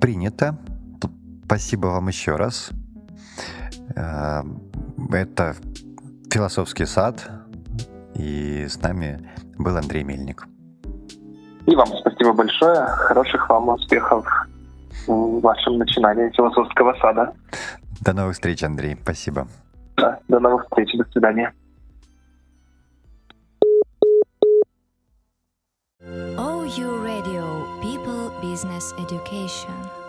Принято. Спасибо вам еще раз. Э, это философский сад. И с нами был Андрей Мельник. И вам спасибо большое. Хороших вам успехов в вашем начинании философского сада. До новых встреч, Андрей. Спасибо. Да, до новых встреч. До свидания. OU Radio People Business Education